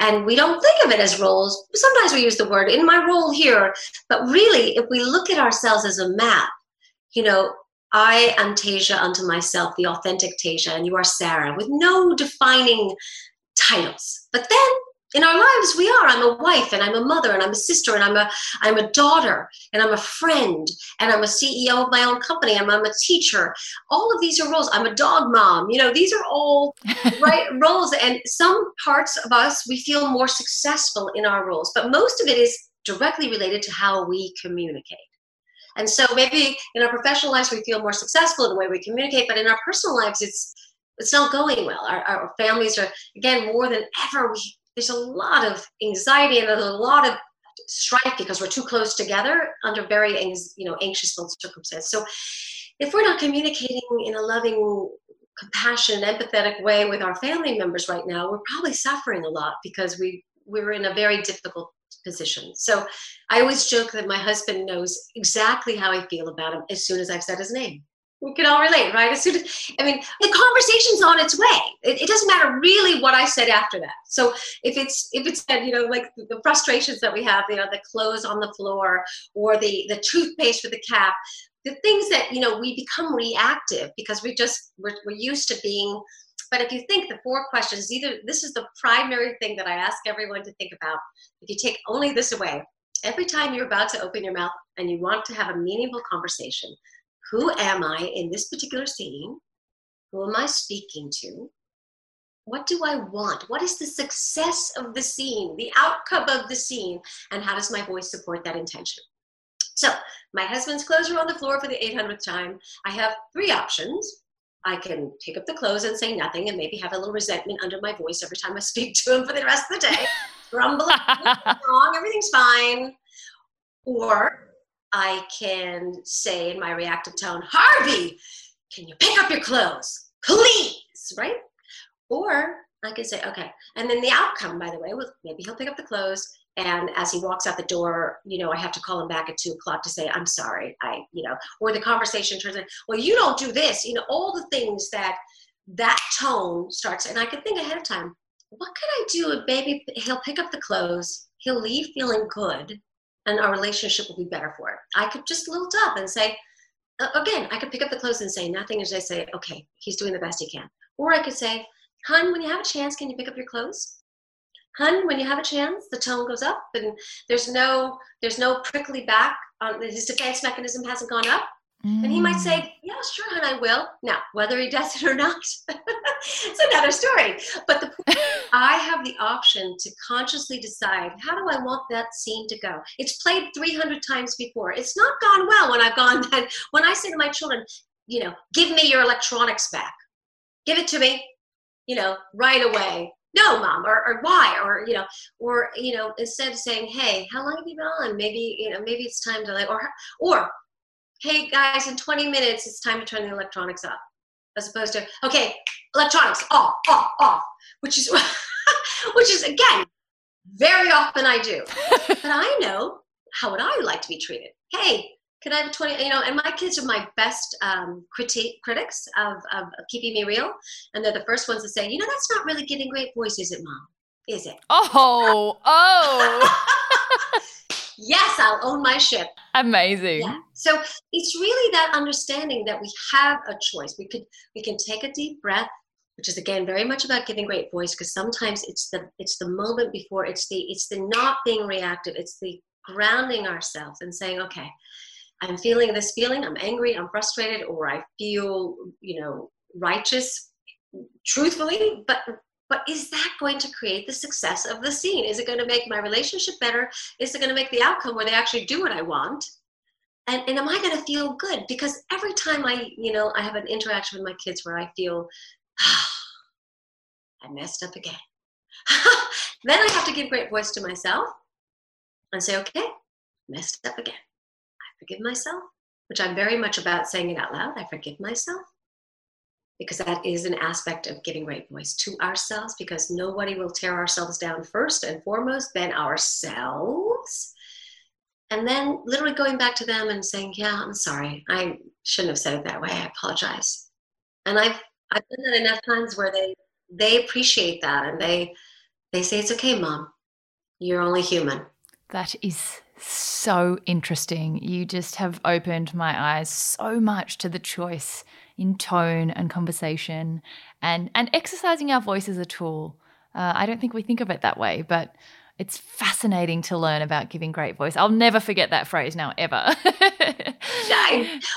And we don't think of it as roles. Sometimes we use the word in my role here, but really, if we look at ourselves as a map, you know, I am Tasia unto myself, the authentic Tasia, and you are Sarah, with no defining titles. But then in our lives we are. I'm a wife and i'm a mother and i'm a sister and i'm a i'm a daughter and i'm a friend and i'm a ceo of my own company and i'm a teacher. All of these are roles. I'm a dog mom. You know these are all right roles and some parts of us we feel more successful in our roles but most of it is directly related to how we communicate. And so maybe in our professional lives we feel more successful in the way we communicate but in our personal lives it's it's not going well. Our, our families are, again, more than ever, we there's a lot of anxiety and there's a lot of strife because we're too close together under very you know anxious circumstances. So if we're not communicating in a loving, compassionate, empathetic way with our family members right now, we're probably suffering a lot because we we're in a very difficult position. So I always joke that my husband knows exactly how I feel about him as soon as I've said his name we can all relate, right? As soon as, I mean, the conversation's on its way. It, it, doesn't matter really what I said after that. So if it's if it's you know like the frustrations that we have, you know, the clothes on the floor or the the toothpaste with the cap, the things that you know we become reactive because we just we're, we're used to being. But if you think the four questions, either this is the primary thing that I ask everyone to think about. If you take only this away, every time you're about to open your mouth and you want to have a meaningful conversation who am I in this particular scene? Who am I speaking to? What do I want? What is the success of the scene, the outcome of the scene, and how does my voice support that intention? So, my husband's clothes are on the floor for the 800th time. I have three options. I can pick up the clothes and say nothing and maybe have a little resentment under my voice every time I speak to him for the rest of the day, grumbling, wrong, everything's fine. Or I can say in my reactive tone, Harvey, can you pick up your clothes? Please, right? Or I can say, okay. And then the outcome, by the way, was maybe he'll pick up the clothes. And as he walks out the door, you know, I have to call him back at two o'clock to say, I'm sorry. I, you know, or the conversation turns in, well, you don't do this. You know, all the things that that tone starts. And I can think ahead of time, what could I do maybe he'll pick up the clothes, he'll leave feeling good, and our relationship will be better for it. I could just lilt up and say, again, I could pick up the clothes and say nothing as I say, okay, he's doing the best he can. Or I could say, hun, when you have a chance, can you pick up your clothes? Hun, when you have a chance, the tone goes up and there's no there's no prickly back. His defense mechanism hasn't gone up. Mm. And he might say, mm. Yeah, sure, hon, I will. Now, whether he does it or not, it's another story. But the point, I have the option to consciously decide how do I want that scene to go. It's played 300 times before. It's not gone well when I've gone that. When I say to my children, you know, give me your electronics back, give it to me, you know, right away. No, mom, or, or why, or you know, or you know, instead of saying, "Hey, how long have you been on?" Maybe you know, maybe it's time to like, or or hey guys, in 20 minutes, it's time to turn the electronics off. As opposed to, okay, electronics off, off, off, which is, which is again, very often I do. but I know how would I like to be treated. Hey, can I have a 20, you know, and my kids are my best um, critique, critics of, of, of keeping me real. And they're the first ones to say, you know, that's not really getting great voice, is it, mom? Is it? Oh, oh. yes, I'll own my ship. Amazing. Yeah. So it's really that understanding that we have a choice. We could we can take a deep breath, which is again very much about giving great voice because sometimes it's the it's the moment before it's the it's the not being reactive. It's the grounding ourselves and saying, okay, I'm feeling this feeling, I'm angry, I'm frustrated, or I feel, you know, righteous truthfully, but but is that going to create the success of the scene? Is it going to make my relationship better? Is it going to make the outcome where they actually do what I want? And, and am I going to feel good? Because every time I, you know, I have an interaction with my kids where I feel, ah, I messed up again. then I have to give great voice to myself and say, okay, messed up again. I forgive myself, which I'm very much about saying it out loud. I forgive myself because that is an aspect of giving great voice to ourselves because nobody will tear ourselves down first and foremost than ourselves. And then literally going back to them and saying yeah i'm sorry. I shouldn't have said it that way. I apologize. And i've i've done that enough times where they they appreciate that and they they say it's okay mom. You're only human. That is so interesting. You just have opened my eyes so much to the choice in tone and conversation and, and exercising our voice as a tool. Uh, I don't think we think of it that way, but it's fascinating to learn about giving great voice. I'll never forget that phrase now, ever.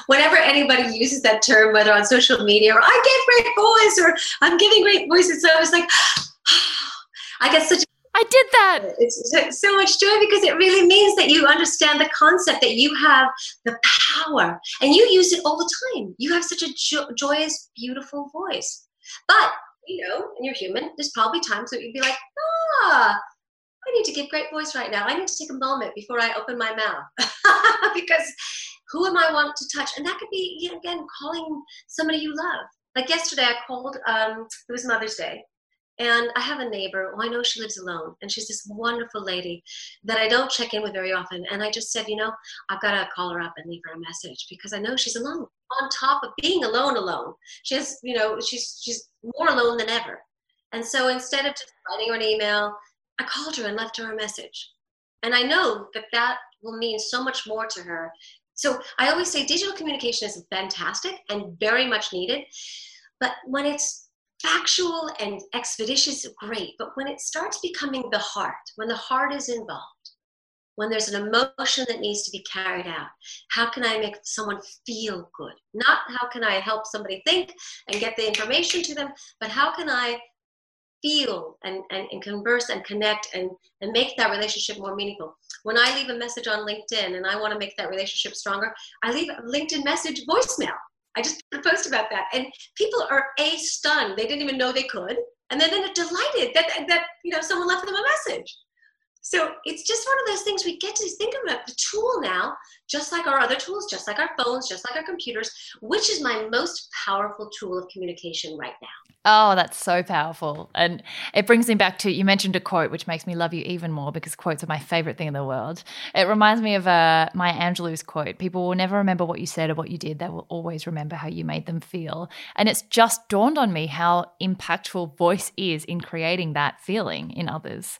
whenever anybody uses that term, whether on social media or I give great voice or I'm giving great voices, I was like, I get such I did that. It's so much joy because it really means that you understand the concept that you have the power and you use it all the time. You have such a jo- joyous, beautiful voice. But, you know, and you're human, there's probably times that you'd be like, ah, I need to give great voice right now. I need to take a moment before I open my mouth because who am I want to touch? And that could be, again, calling somebody you love. Like yesterday, I called, um, it was Mother's Day and I have a neighbor, I know she lives alone, and she's this wonderful lady that I don't check in with very often. And I just said, you know, I've got to call her up and leave her a message because I know she's alone. On top of being alone, alone, she has, you know, she's she's more alone than ever. And so instead of just writing her an email, I called her and left her a message. And I know that that will mean so much more to her. So I always say digital communication is fantastic and very much needed. But when it's factual and expeditious, great. But when it starts becoming the heart, when the heart is involved, when there's an emotion that needs to be carried out, how can I make someone feel good? Not how can I help somebody think and get the information to them, but how can I feel and, and, and converse and connect and, and make that relationship more meaningful. When I leave a message on LinkedIn and I want to make that relationship stronger, I leave a LinkedIn message voicemail I just put a post about that, and people are a stunned. They didn't even know they could, and then they're delighted that that you know someone left them a message. So it's just one of those things we get to think about the tool now, just like our other tools, just like our phones, just like our computers. Which is my most powerful tool of communication right now? Oh, that's so powerful. And it brings me back to you mentioned a quote, which makes me love you even more because quotes are my favorite thing in the world. It reminds me of uh, Maya Angelou's quote People will never remember what you said or what you did, they will always remember how you made them feel. And it's just dawned on me how impactful voice is in creating that feeling in others.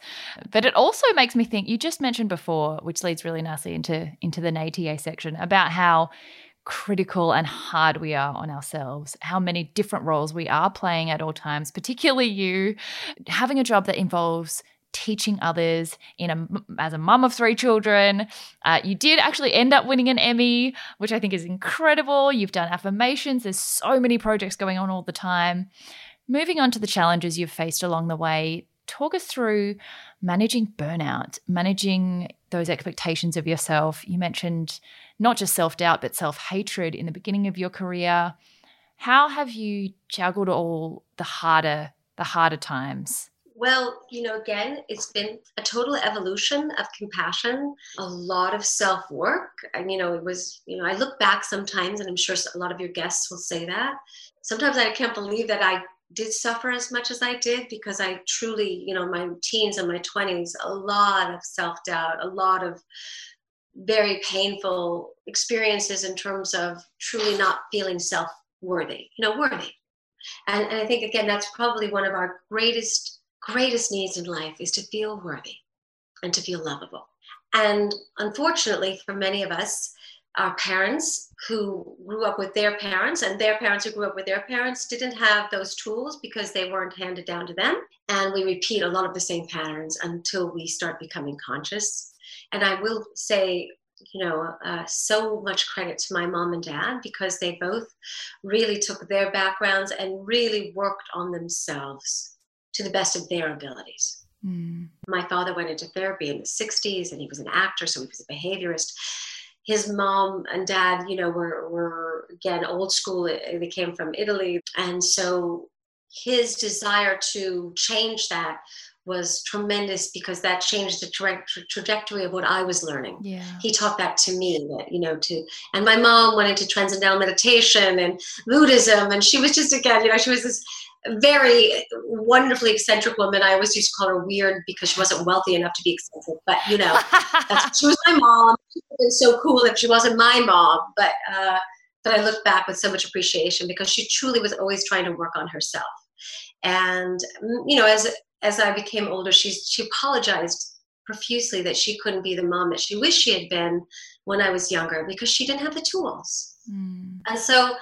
But it also makes me think you just mentioned before, which leads really nicely into, into the NATA section, about how critical and hard we are on ourselves, how many different roles we are playing at all times, particularly you having a job that involves teaching others in a as a mum of three children. Uh, you did actually end up winning an emmy which i think is incredible. You've done affirmations. There's so many projects going on all the time. Moving on to the challenges you've faced along the way talk us through managing burnout managing those expectations of yourself you mentioned not just self doubt, but self hatred in the beginning of your career. How have you juggled all the harder, the harder times? Well, you know, again, it's been a total evolution of compassion, a lot of self work. And, you know, it was, you know, I look back sometimes, and I'm sure a lot of your guests will say that. Sometimes I can't believe that I did suffer as much as I did because I truly, you know, my teens and my 20s, a lot of self doubt, a lot of very painful experiences in terms of truly not feeling self worthy, you know, worthy. And, and I think, again, that's probably one of our greatest, greatest needs in life is to feel worthy and to feel lovable. And unfortunately, for many of us, our parents who grew up with their parents and their parents who grew up with their parents didn't have those tools because they weren't handed down to them. And we repeat a lot of the same patterns until we start becoming conscious. And I will say, you know, uh, so much credit to my mom and dad because they both really took their backgrounds and really worked on themselves to the best of their abilities. Mm. My father went into therapy in the 60s and he was an actor, so he was a behaviorist his mom and dad, you know, were, were again old school. They came from Italy. And so his desire to change that was tremendous because that changed the tra- trajectory of what I was learning. Yeah. He taught that to me that, you know, to, and my mom went into transcendental meditation and Buddhism. And she was just, again, you know, she was this very wonderfully eccentric woman. I always used to call her weird because she wasn't wealthy enough to be eccentric. But you know, she was my mom. She would have been so cool if she wasn't my mom. But uh, but I look back with so much appreciation because she truly was always trying to work on herself. And mm, you know, as as I became older, she she apologized profusely that she couldn't be the mom that she wished she had been when I was younger because she didn't have the tools. Mm. And so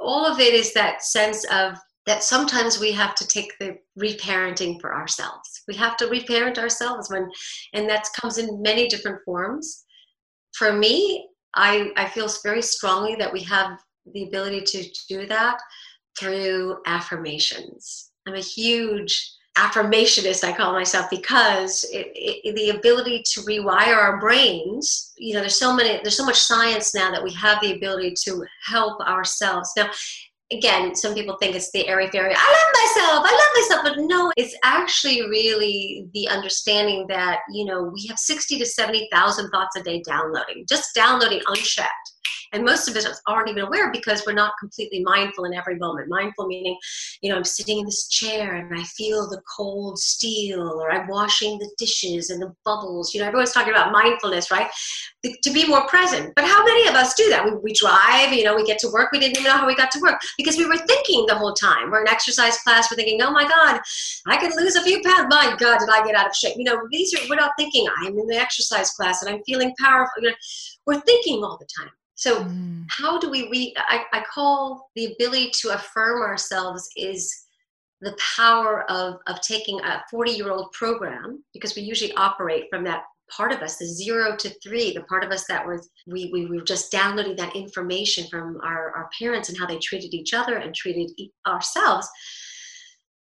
all of it is that sense of that sometimes we have to take the reparenting for ourselves. We have to reparent ourselves when, and that comes in many different forms. For me, I, I feel very strongly that we have the ability to do that through affirmations. I'm a huge affirmationist, I call myself, because it, it, the ability to rewire our brains, you know, there's so many, there's so much science now that we have the ability to help ourselves. Now, again, some people think it's the airy fairy, I love myself, I love myself, but no, it's actually really the understanding that, you know, we have 60 to 70,000 thoughts a day downloading, just downloading unchecked. And most of us aren't even aware because we're not completely mindful in every moment. Mindful meaning, you know, I'm sitting in this chair and I feel the cold steel, or I'm washing the dishes and the bubbles. You know, everyone's talking about mindfulness, right? To be more present. But how many of us do that? We, we drive, you know, we get to work, we didn't even know how we got to work because we were thinking the whole time. We're in exercise class, we're thinking, oh my God, I could lose a few pounds. My God, did I get out of shape? You know, these are, we're not thinking, I'm in the exercise class and I'm feeling powerful. You know, we're thinking all the time. So, mm. how do we re? I, I call the ability to affirm ourselves is the power of, of taking a 40 year old program, because we usually operate from that part of us, the zero to three, the part of us that was we, we were just downloading that information from our, our parents and how they treated each other and treated ourselves.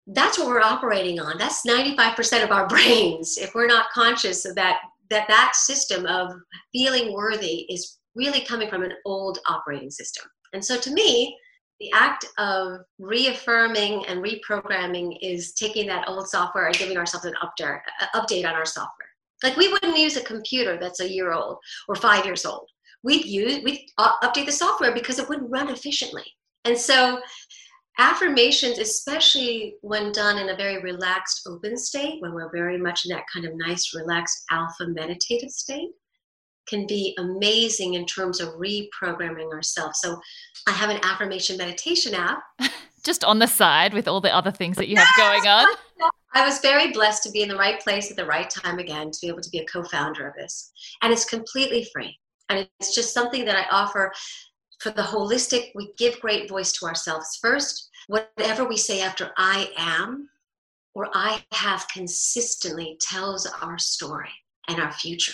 That's what we're operating on. That's 95% of our brains. If we're not conscious of that, that that system of feeling worthy is really coming from an old operating system. And so to me, the act of reaffirming and reprogramming is taking that old software and giving ourselves an update, on our software. Like we wouldn't use a computer that's a year old or five years old. We'd use we'd update the software because it wouldn't run efficiently. And so affirmations, especially when done in a very relaxed, open state, when we're very much in that kind of nice, relaxed, alpha meditative state, can be amazing in terms of reprogramming ourselves. So I have an affirmation meditation app. Just on the side with all the other things that you have going on. I was very blessed to be in the right place at the right time again to be able to be a co founder of this. And it's completely free. And it's just something that I offer for the holistic. We give great voice to ourselves first. Whatever we say after I am or I have consistently tells our story and our future.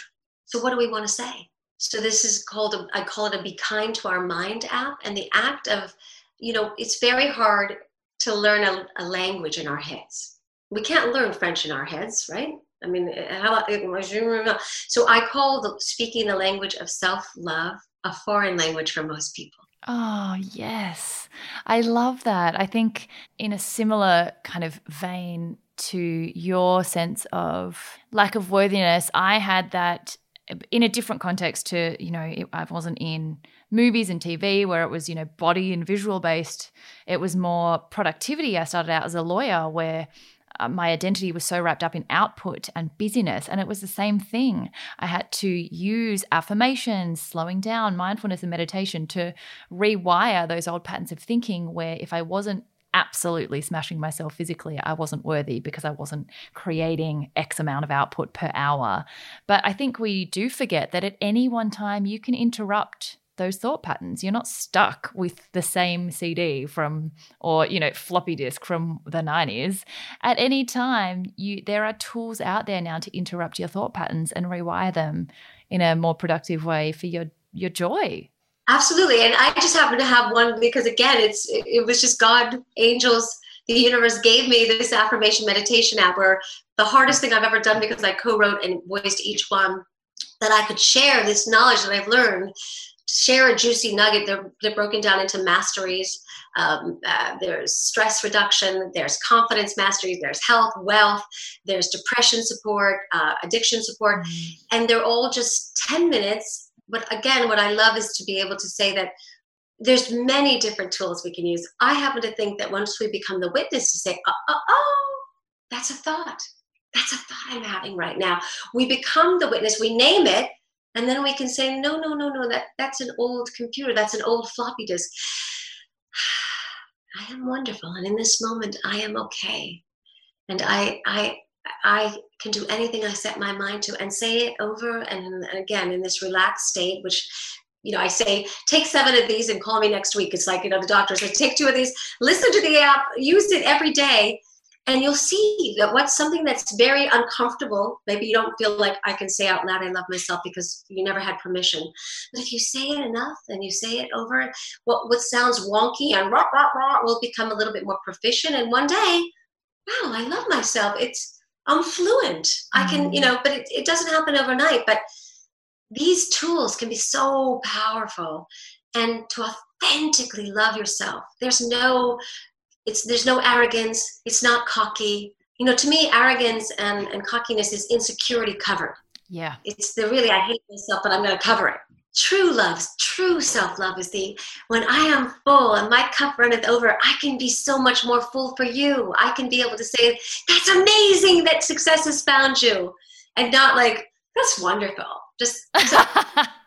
So what do we want to say? So this is called, a, I call it a Be Kind to Our Mind app. And the act of, you know, it's very hard to learn a, a language in our heads. We can't learn French in our heads, right? I mean, how about, eh, so I call the speaking the language of self-love a foreign language for most people. Oh, yes. I love that. I think in a similar kind of vein to your sense of lack of worthiness, I had that in a different context to you know it, i wasn't in movies and tv where it was you know body and visual based. It was more productivity. I started out as a lawyer where uh, my identity was so wrapped up in output and busyness and it was the same thing. I had to use affirmations slowing down mindfulness and meditation to rewire those old patterns of thinking where if i wasn't absolutely smashing myself physically. I wasn't worthy because I wasn't creating X amount of output per hour. But I think we do forget that at any one time you can interrupt those thought patterns. You're not stuck with the same CD from or you know floppy disk from the 90s. At any time, you there are tools out there now to interrupt your thought patterns and rewire them in a more productive way for your your joy. Absolutely. And I just happen to have one because again, it's it was just God, angels, the universe gave me this affirmation meditation app where the hardest thing I've ever done because I co-wrote and voiced each one that I could share this knowledge that I've learned share a juicy nugget. They're, they're broken down into masteries. Um, uh, there's stress reduction, there's confidence mastery, there's health, wealth, there's depression support, uh, addiction support, mm-hmm. and they're all just 10 minutes. But again, what I love is to be able to say that there's many different tools we can use. I happen to think that once we become the witness to say, oh, oh, oh that's a thought. That's a thought I'm having right now. We become the witness, we name it, and then we can say no no no no that that's an old computer that's an old floppy disk i am wonderful and in this moment i am okay and i i i can do anything i set my mind to and say it over and again in this relaxed state which you know, I say, take seven of these and call me next week. It's like, you know, the doctor says, take two of these, listen to the app, use it every day, and you'll see that what's something that's very uncomfortable maybe you don't feel like i can say out loud i love myself because you never had permission but if you say it enough and you say it over what what sounds wonky and rah, rah, rah, will become a little bit more proficient and one day wow i love myself it's i'm fluent. I can you mm. know but it, it doesn't happen overnight but these tools can be so powerful. And to authentically love yourself there's no it's there's no arrogance. It's not cocky. You know to me arrogance and, and cockiness is insecurity covered. Yeah. It's the really i hate myself but i'm going to cover it true love true self-love is the when i am full and my cup runneth over i can be so much more full for you. I can be able to say that's amazing that success has found you and not like that's wonderful. Just so,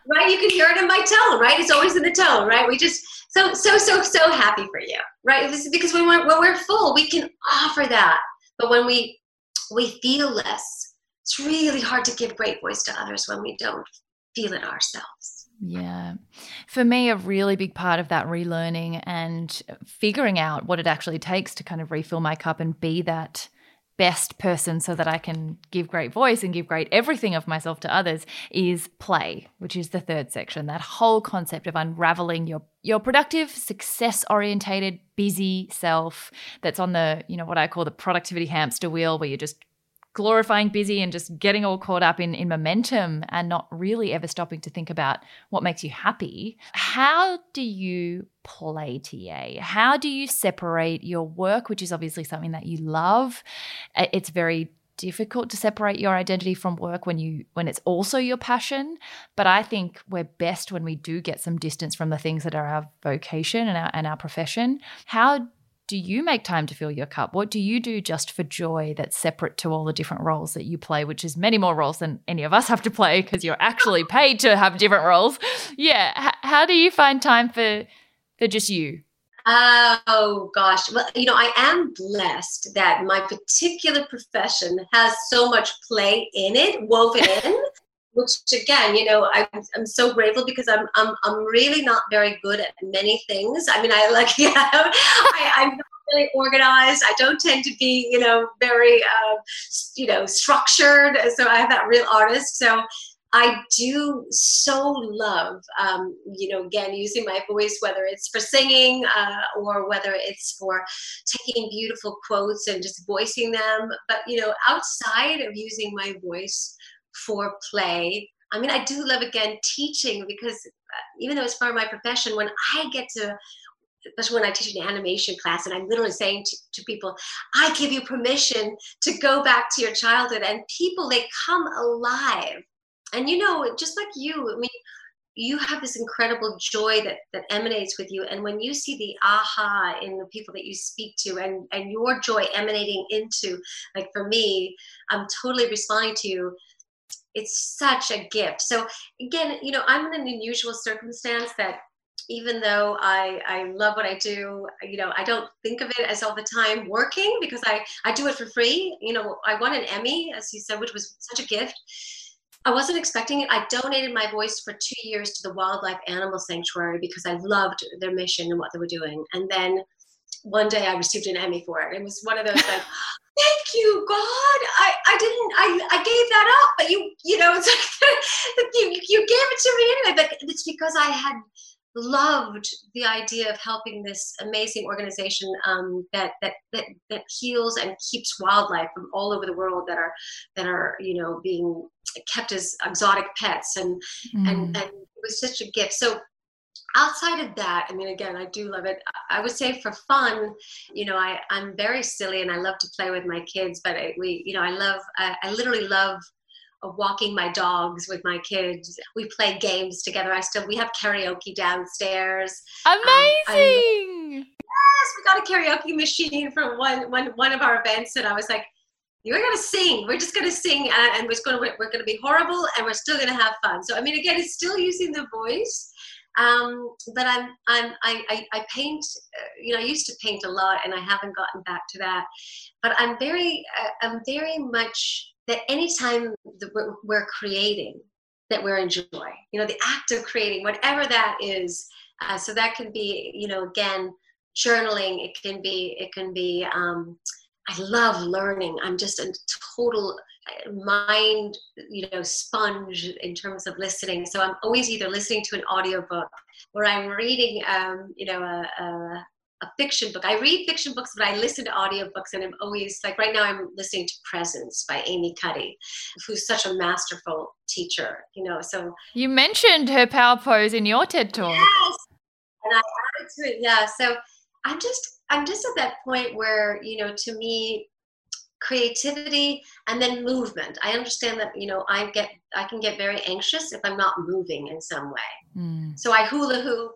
right? You can hear it in my tone right? It's always in the tone right? We just so so so so happy for you right? This is because when we're, when we're full we can offer that. But when we we feel less it's really hard to give great voice to others when we don't feel it ourselves yeah. For me, a really big part of that relearning and figuring out what it actually takes to kind of refill my cup and be that best person so that I can give great voice and give great everything of myself to others is play, which is the third section. That whole concept of unraveling your your productive, success orientated, busy self that's on the, you know, what I call the productivity hamster wheel where you're just glorifying busy and just getting all caught up in, in momentum and not really ever stopping to think about what makes you happy. How do you play TA? How do you separate your work, which is obviously something that you love? It's very difficult to separate your identity from work when you when it's also your passion but i think we're best when we do get some distance from the things that are our vocation and our, and our profession how do you make time to fill your cup? What do you do just for joy that's separate to all the different roles that you play, which is many more roles than any of us have to play because you're actually paid to have different roles? Yeah. H- how do you find time for for just you? Oh gosh. Well, you know, I am blessed that my particular profession has so much play in it, woven in. which again, you know, I'm, I'm so grateful because I'm, I'm, I'm really not very good at many things. I mean, I like, yeah, I, I'm not really organized. I don't tend to be, you know, very, uh, you know, structured. So I have that real artist. So I do so love, um, you know, again, using my voice, whether it's for singing uh, or whether it's for taking beautiful quotes and just voicing them. But, you know, outside of using my voice for play. I mean, I do love again teaching because uh, even though it's part of my profession, when I get to, especially when I teach an animation class, and I'm literally saying to, to people, I give you permission to go back to your childhood, and people they come alive. And you know, just like you, I mean, you have this incredible joy that that emanates with you and when you see the aha in the people that you speak to and and your joy emanating into like for me i'm totally responding to you it's such a gift. So again, you know, I'm in an unusual circumstance that even though I, I love what I do, you know, I don't think of it as all the time working because I, I do it for free. You know, I won an Emmy, as you said, which was such a gift. I wasn't expecting it. I donated my voice for two years to the Wildlife Animal Sanctuary because I loved their mission and what they were doing. And then one day I received an Emmy for it. It was one of those like, thank you, God. I, I didn't, I, I gave that up, but you, you know, it's like, you, you gave it to me anyway, but it's because I had loved the idea of helping this amazing organization um, that, that that that heals and keeps wildlife from all over the world that are that are you know being kept as exotic pets and mm. and and it was such a gift so outside of that i mean again i do love it i would say for fun you know i i'm very silly and i love to play with my kids but I, we you know i love I, I literally love of walking my dogs with my kids. We play games together. I still we have karaoke downstairs. Amazing. Um, yes, we got a karaoke machine from one one one of our events, and I was like, "You're gonna sing. We're just gonna sing, and, and we're gonna we're gonna be horrible, and we're still gonna have fun." So I mean, again, it's still using the voice. Um, but I'm, I'm, I, I, I paint, uh, you know, I used to paint a lot and I haven't gotten back to that. But I'm very, uh, I'm very much that anytime that we're, we're creating, that we're enjoying, you know, the act of creating, whatever that is. Uh, so that can be, you know, again, journaling. It can be, it can be. Um, I love learning. I'm just a total mind, you know, sponge in terms of listening. So I'm always either listening to an audiobook or I'm reading, um, you know, a, a, a fiction book. I read fiction books, but I listen to audiobooks, and I'm always like right now I'm listening to Presence by Amy Cuddy, who's such a masterful teacher. You know, so you mentioned her power pose in your TED talk. Yes, and I added to it. Yeah, so I'm just I'm just at that point where you know, to me, creativity and then movement. I understand that you know I get I can get very anxious if I'm not moving in some way. Mm. So I hula hoop.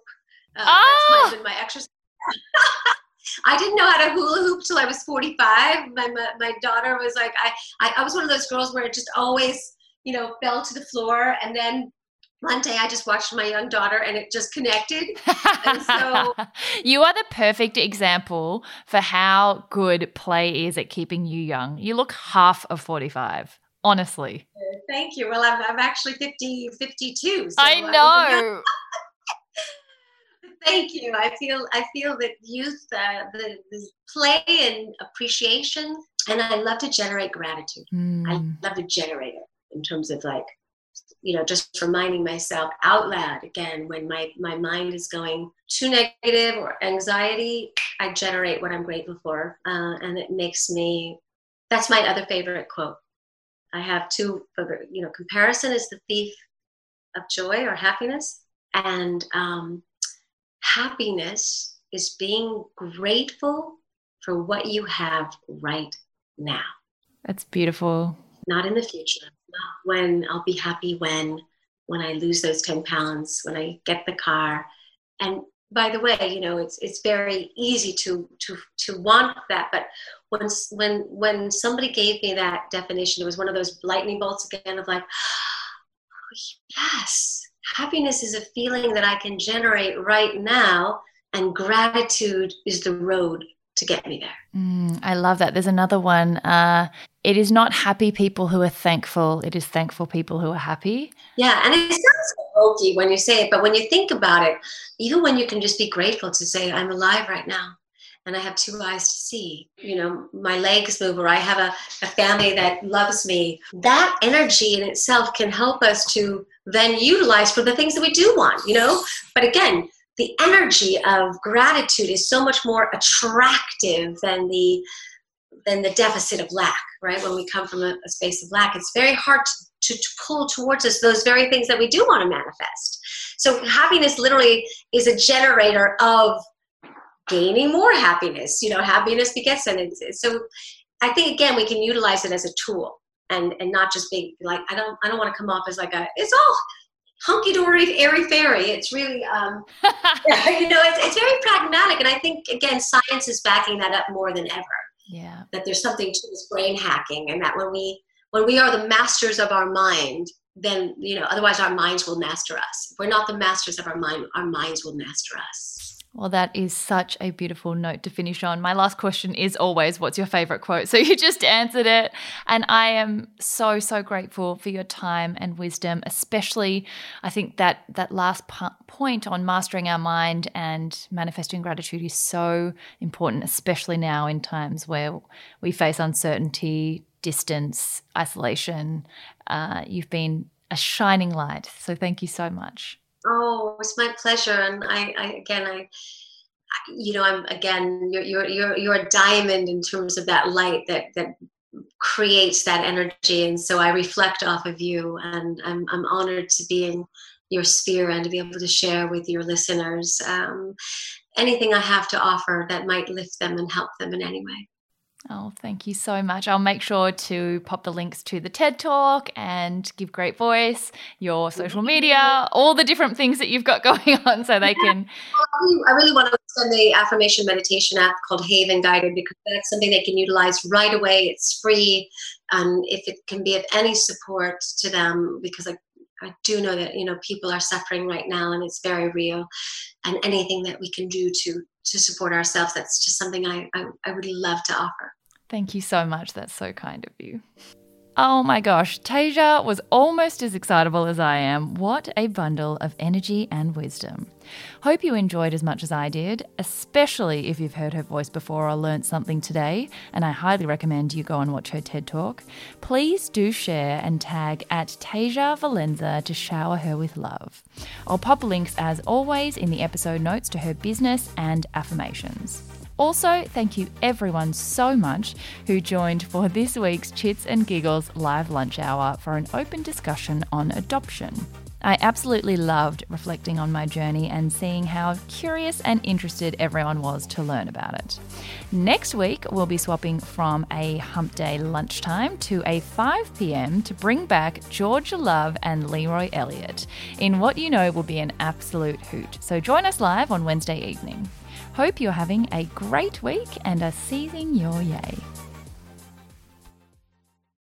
Uh, oh! That's my, my exercise I didn't know how to hula hoop till I was 45. My, my, my daughter was like, I, I, I was one of those girls where it just always, you know, fell to the floor. And then one day I just watched my young daughter and it just connected. So, you are the perfect example for how good play is at keeping you young. You look half of 45, honestly. Thank you. Well, I'm, I'm actually 50, 52. So I know. Thank you. I feel I feel that youth, uh, the, the play and appreciation, and I love to generate gratitude. Mm. I love to generate it in terms of like, you know, just reminding myself out loud again when my my mind is going too negative or anxiety. I generate what I'm grateful for, uh, and it makes me. That's my other favorite quote. I have two. You know, comparison is the thief of joy or happiness, and um, happiness is being grateful for what you have right now. That's beautiful. Not in the future. When I'll be happy when when I lose those 10 pounds, when I get the car. And by the way, you know, it's it's very easy to to to want that, but once when when somebody gave me that definition, it was one of those lightning bolts again of like, oh, yes, happiness is a feeling that I can generate right now, and gratitude is the road to get me there. Mm, I love that. There's another one. Uh, it is not happy people who are thankful, it is thankful people who are happy. Yeah, and it sounds hokey when you say it, but when you think about it, even when you can just be grateful to say, I'm alive right now and I have two eyes to see. You know, my legs move, or I have a, a family that loves me. That energy in itself can help us to then utilize for the things that we do want, you know? But again, the energy of gratitude is so much more attractive than the than the deficit of lack, right? When we come from a, a space of lack, it's very hard to, to, to pull towards us those very things that we do want to manifest. So happiness literally is a generator of gaining more happiness. You know, happiness begets and so I think again we can utilize it as a tool and and not just be like I don't I don't want to come off as like a it's all hunky dory airy fairy. It's really um, you know it's it's very pragmatic and I think again science is backing that up more than ever. Yeah. That there's something to this brain hacking and that when we when we are the masters of our mind then you know otherwise our minds will master us if we're not the masters of our mind our minds will master us well, that is such a beautiful note to finish on. My last question is always, What's your favorite quote? So you just answered it. And I am so, so grateful for your time and wisdom, especially I think that that last point on mastering our mind and manifesting gratitude is so important, especially now in times where we face uncertainty, distance, isolation. Uh, you've been a shining light. So thank you so much. Oh, it's my pleasure. And I, I again, I, you know, I'm again, you're, you're, you're, you're a diamond in terms of that light that, that creates that energy. And so I reflect off of you and I'm, I'm honored to be in your sphere and to be able to share with your listeners um, anything I have to offer that might lift them and help them in any way. Oh, thank you so much. I'll make sure to pop the links to the TED Talk and Give Great Voice, your social media, all the different things that you've got going on so they can. I really want to extend the affirmation meditation app called Haven Guided because that's something they can utilize right away. It's free. And if it can be of any support to them, because I, I do know that, you know, people are suffering right now and it's very real. And anything that we can do to to support ourselves. That's just something I, I, I would love to offer. Thank you so much. That's so kind of you. Oh my gosh, Tasia was almost as excitable as I am. What a bundle of energy and wisdom. Hope you enjoyed as much as I did, especially if you've heard her voice before or learnt something today, and I highly recommend you go and watch her TED Talk. Please do share and tag at Tasia Valenza to shower her with love. I'll pop links as always in the episode notes to her business and affirmations. Also, thank you everyone so much who joined for this week's Chits and Giggles live lunch hour for an open discussion on adoption. I absolutely loved reflecting on my journey and seeing how curious and interested everyone was to learn about it. Next week, we'll be swapping from a hump day lunchtime to a 5 pm to bring back Georgia Love and Leroy Elliott in what you know will be an absolute hoot. So join us live on Wednesday evening. Hope you're having a great week and are seizing your yay.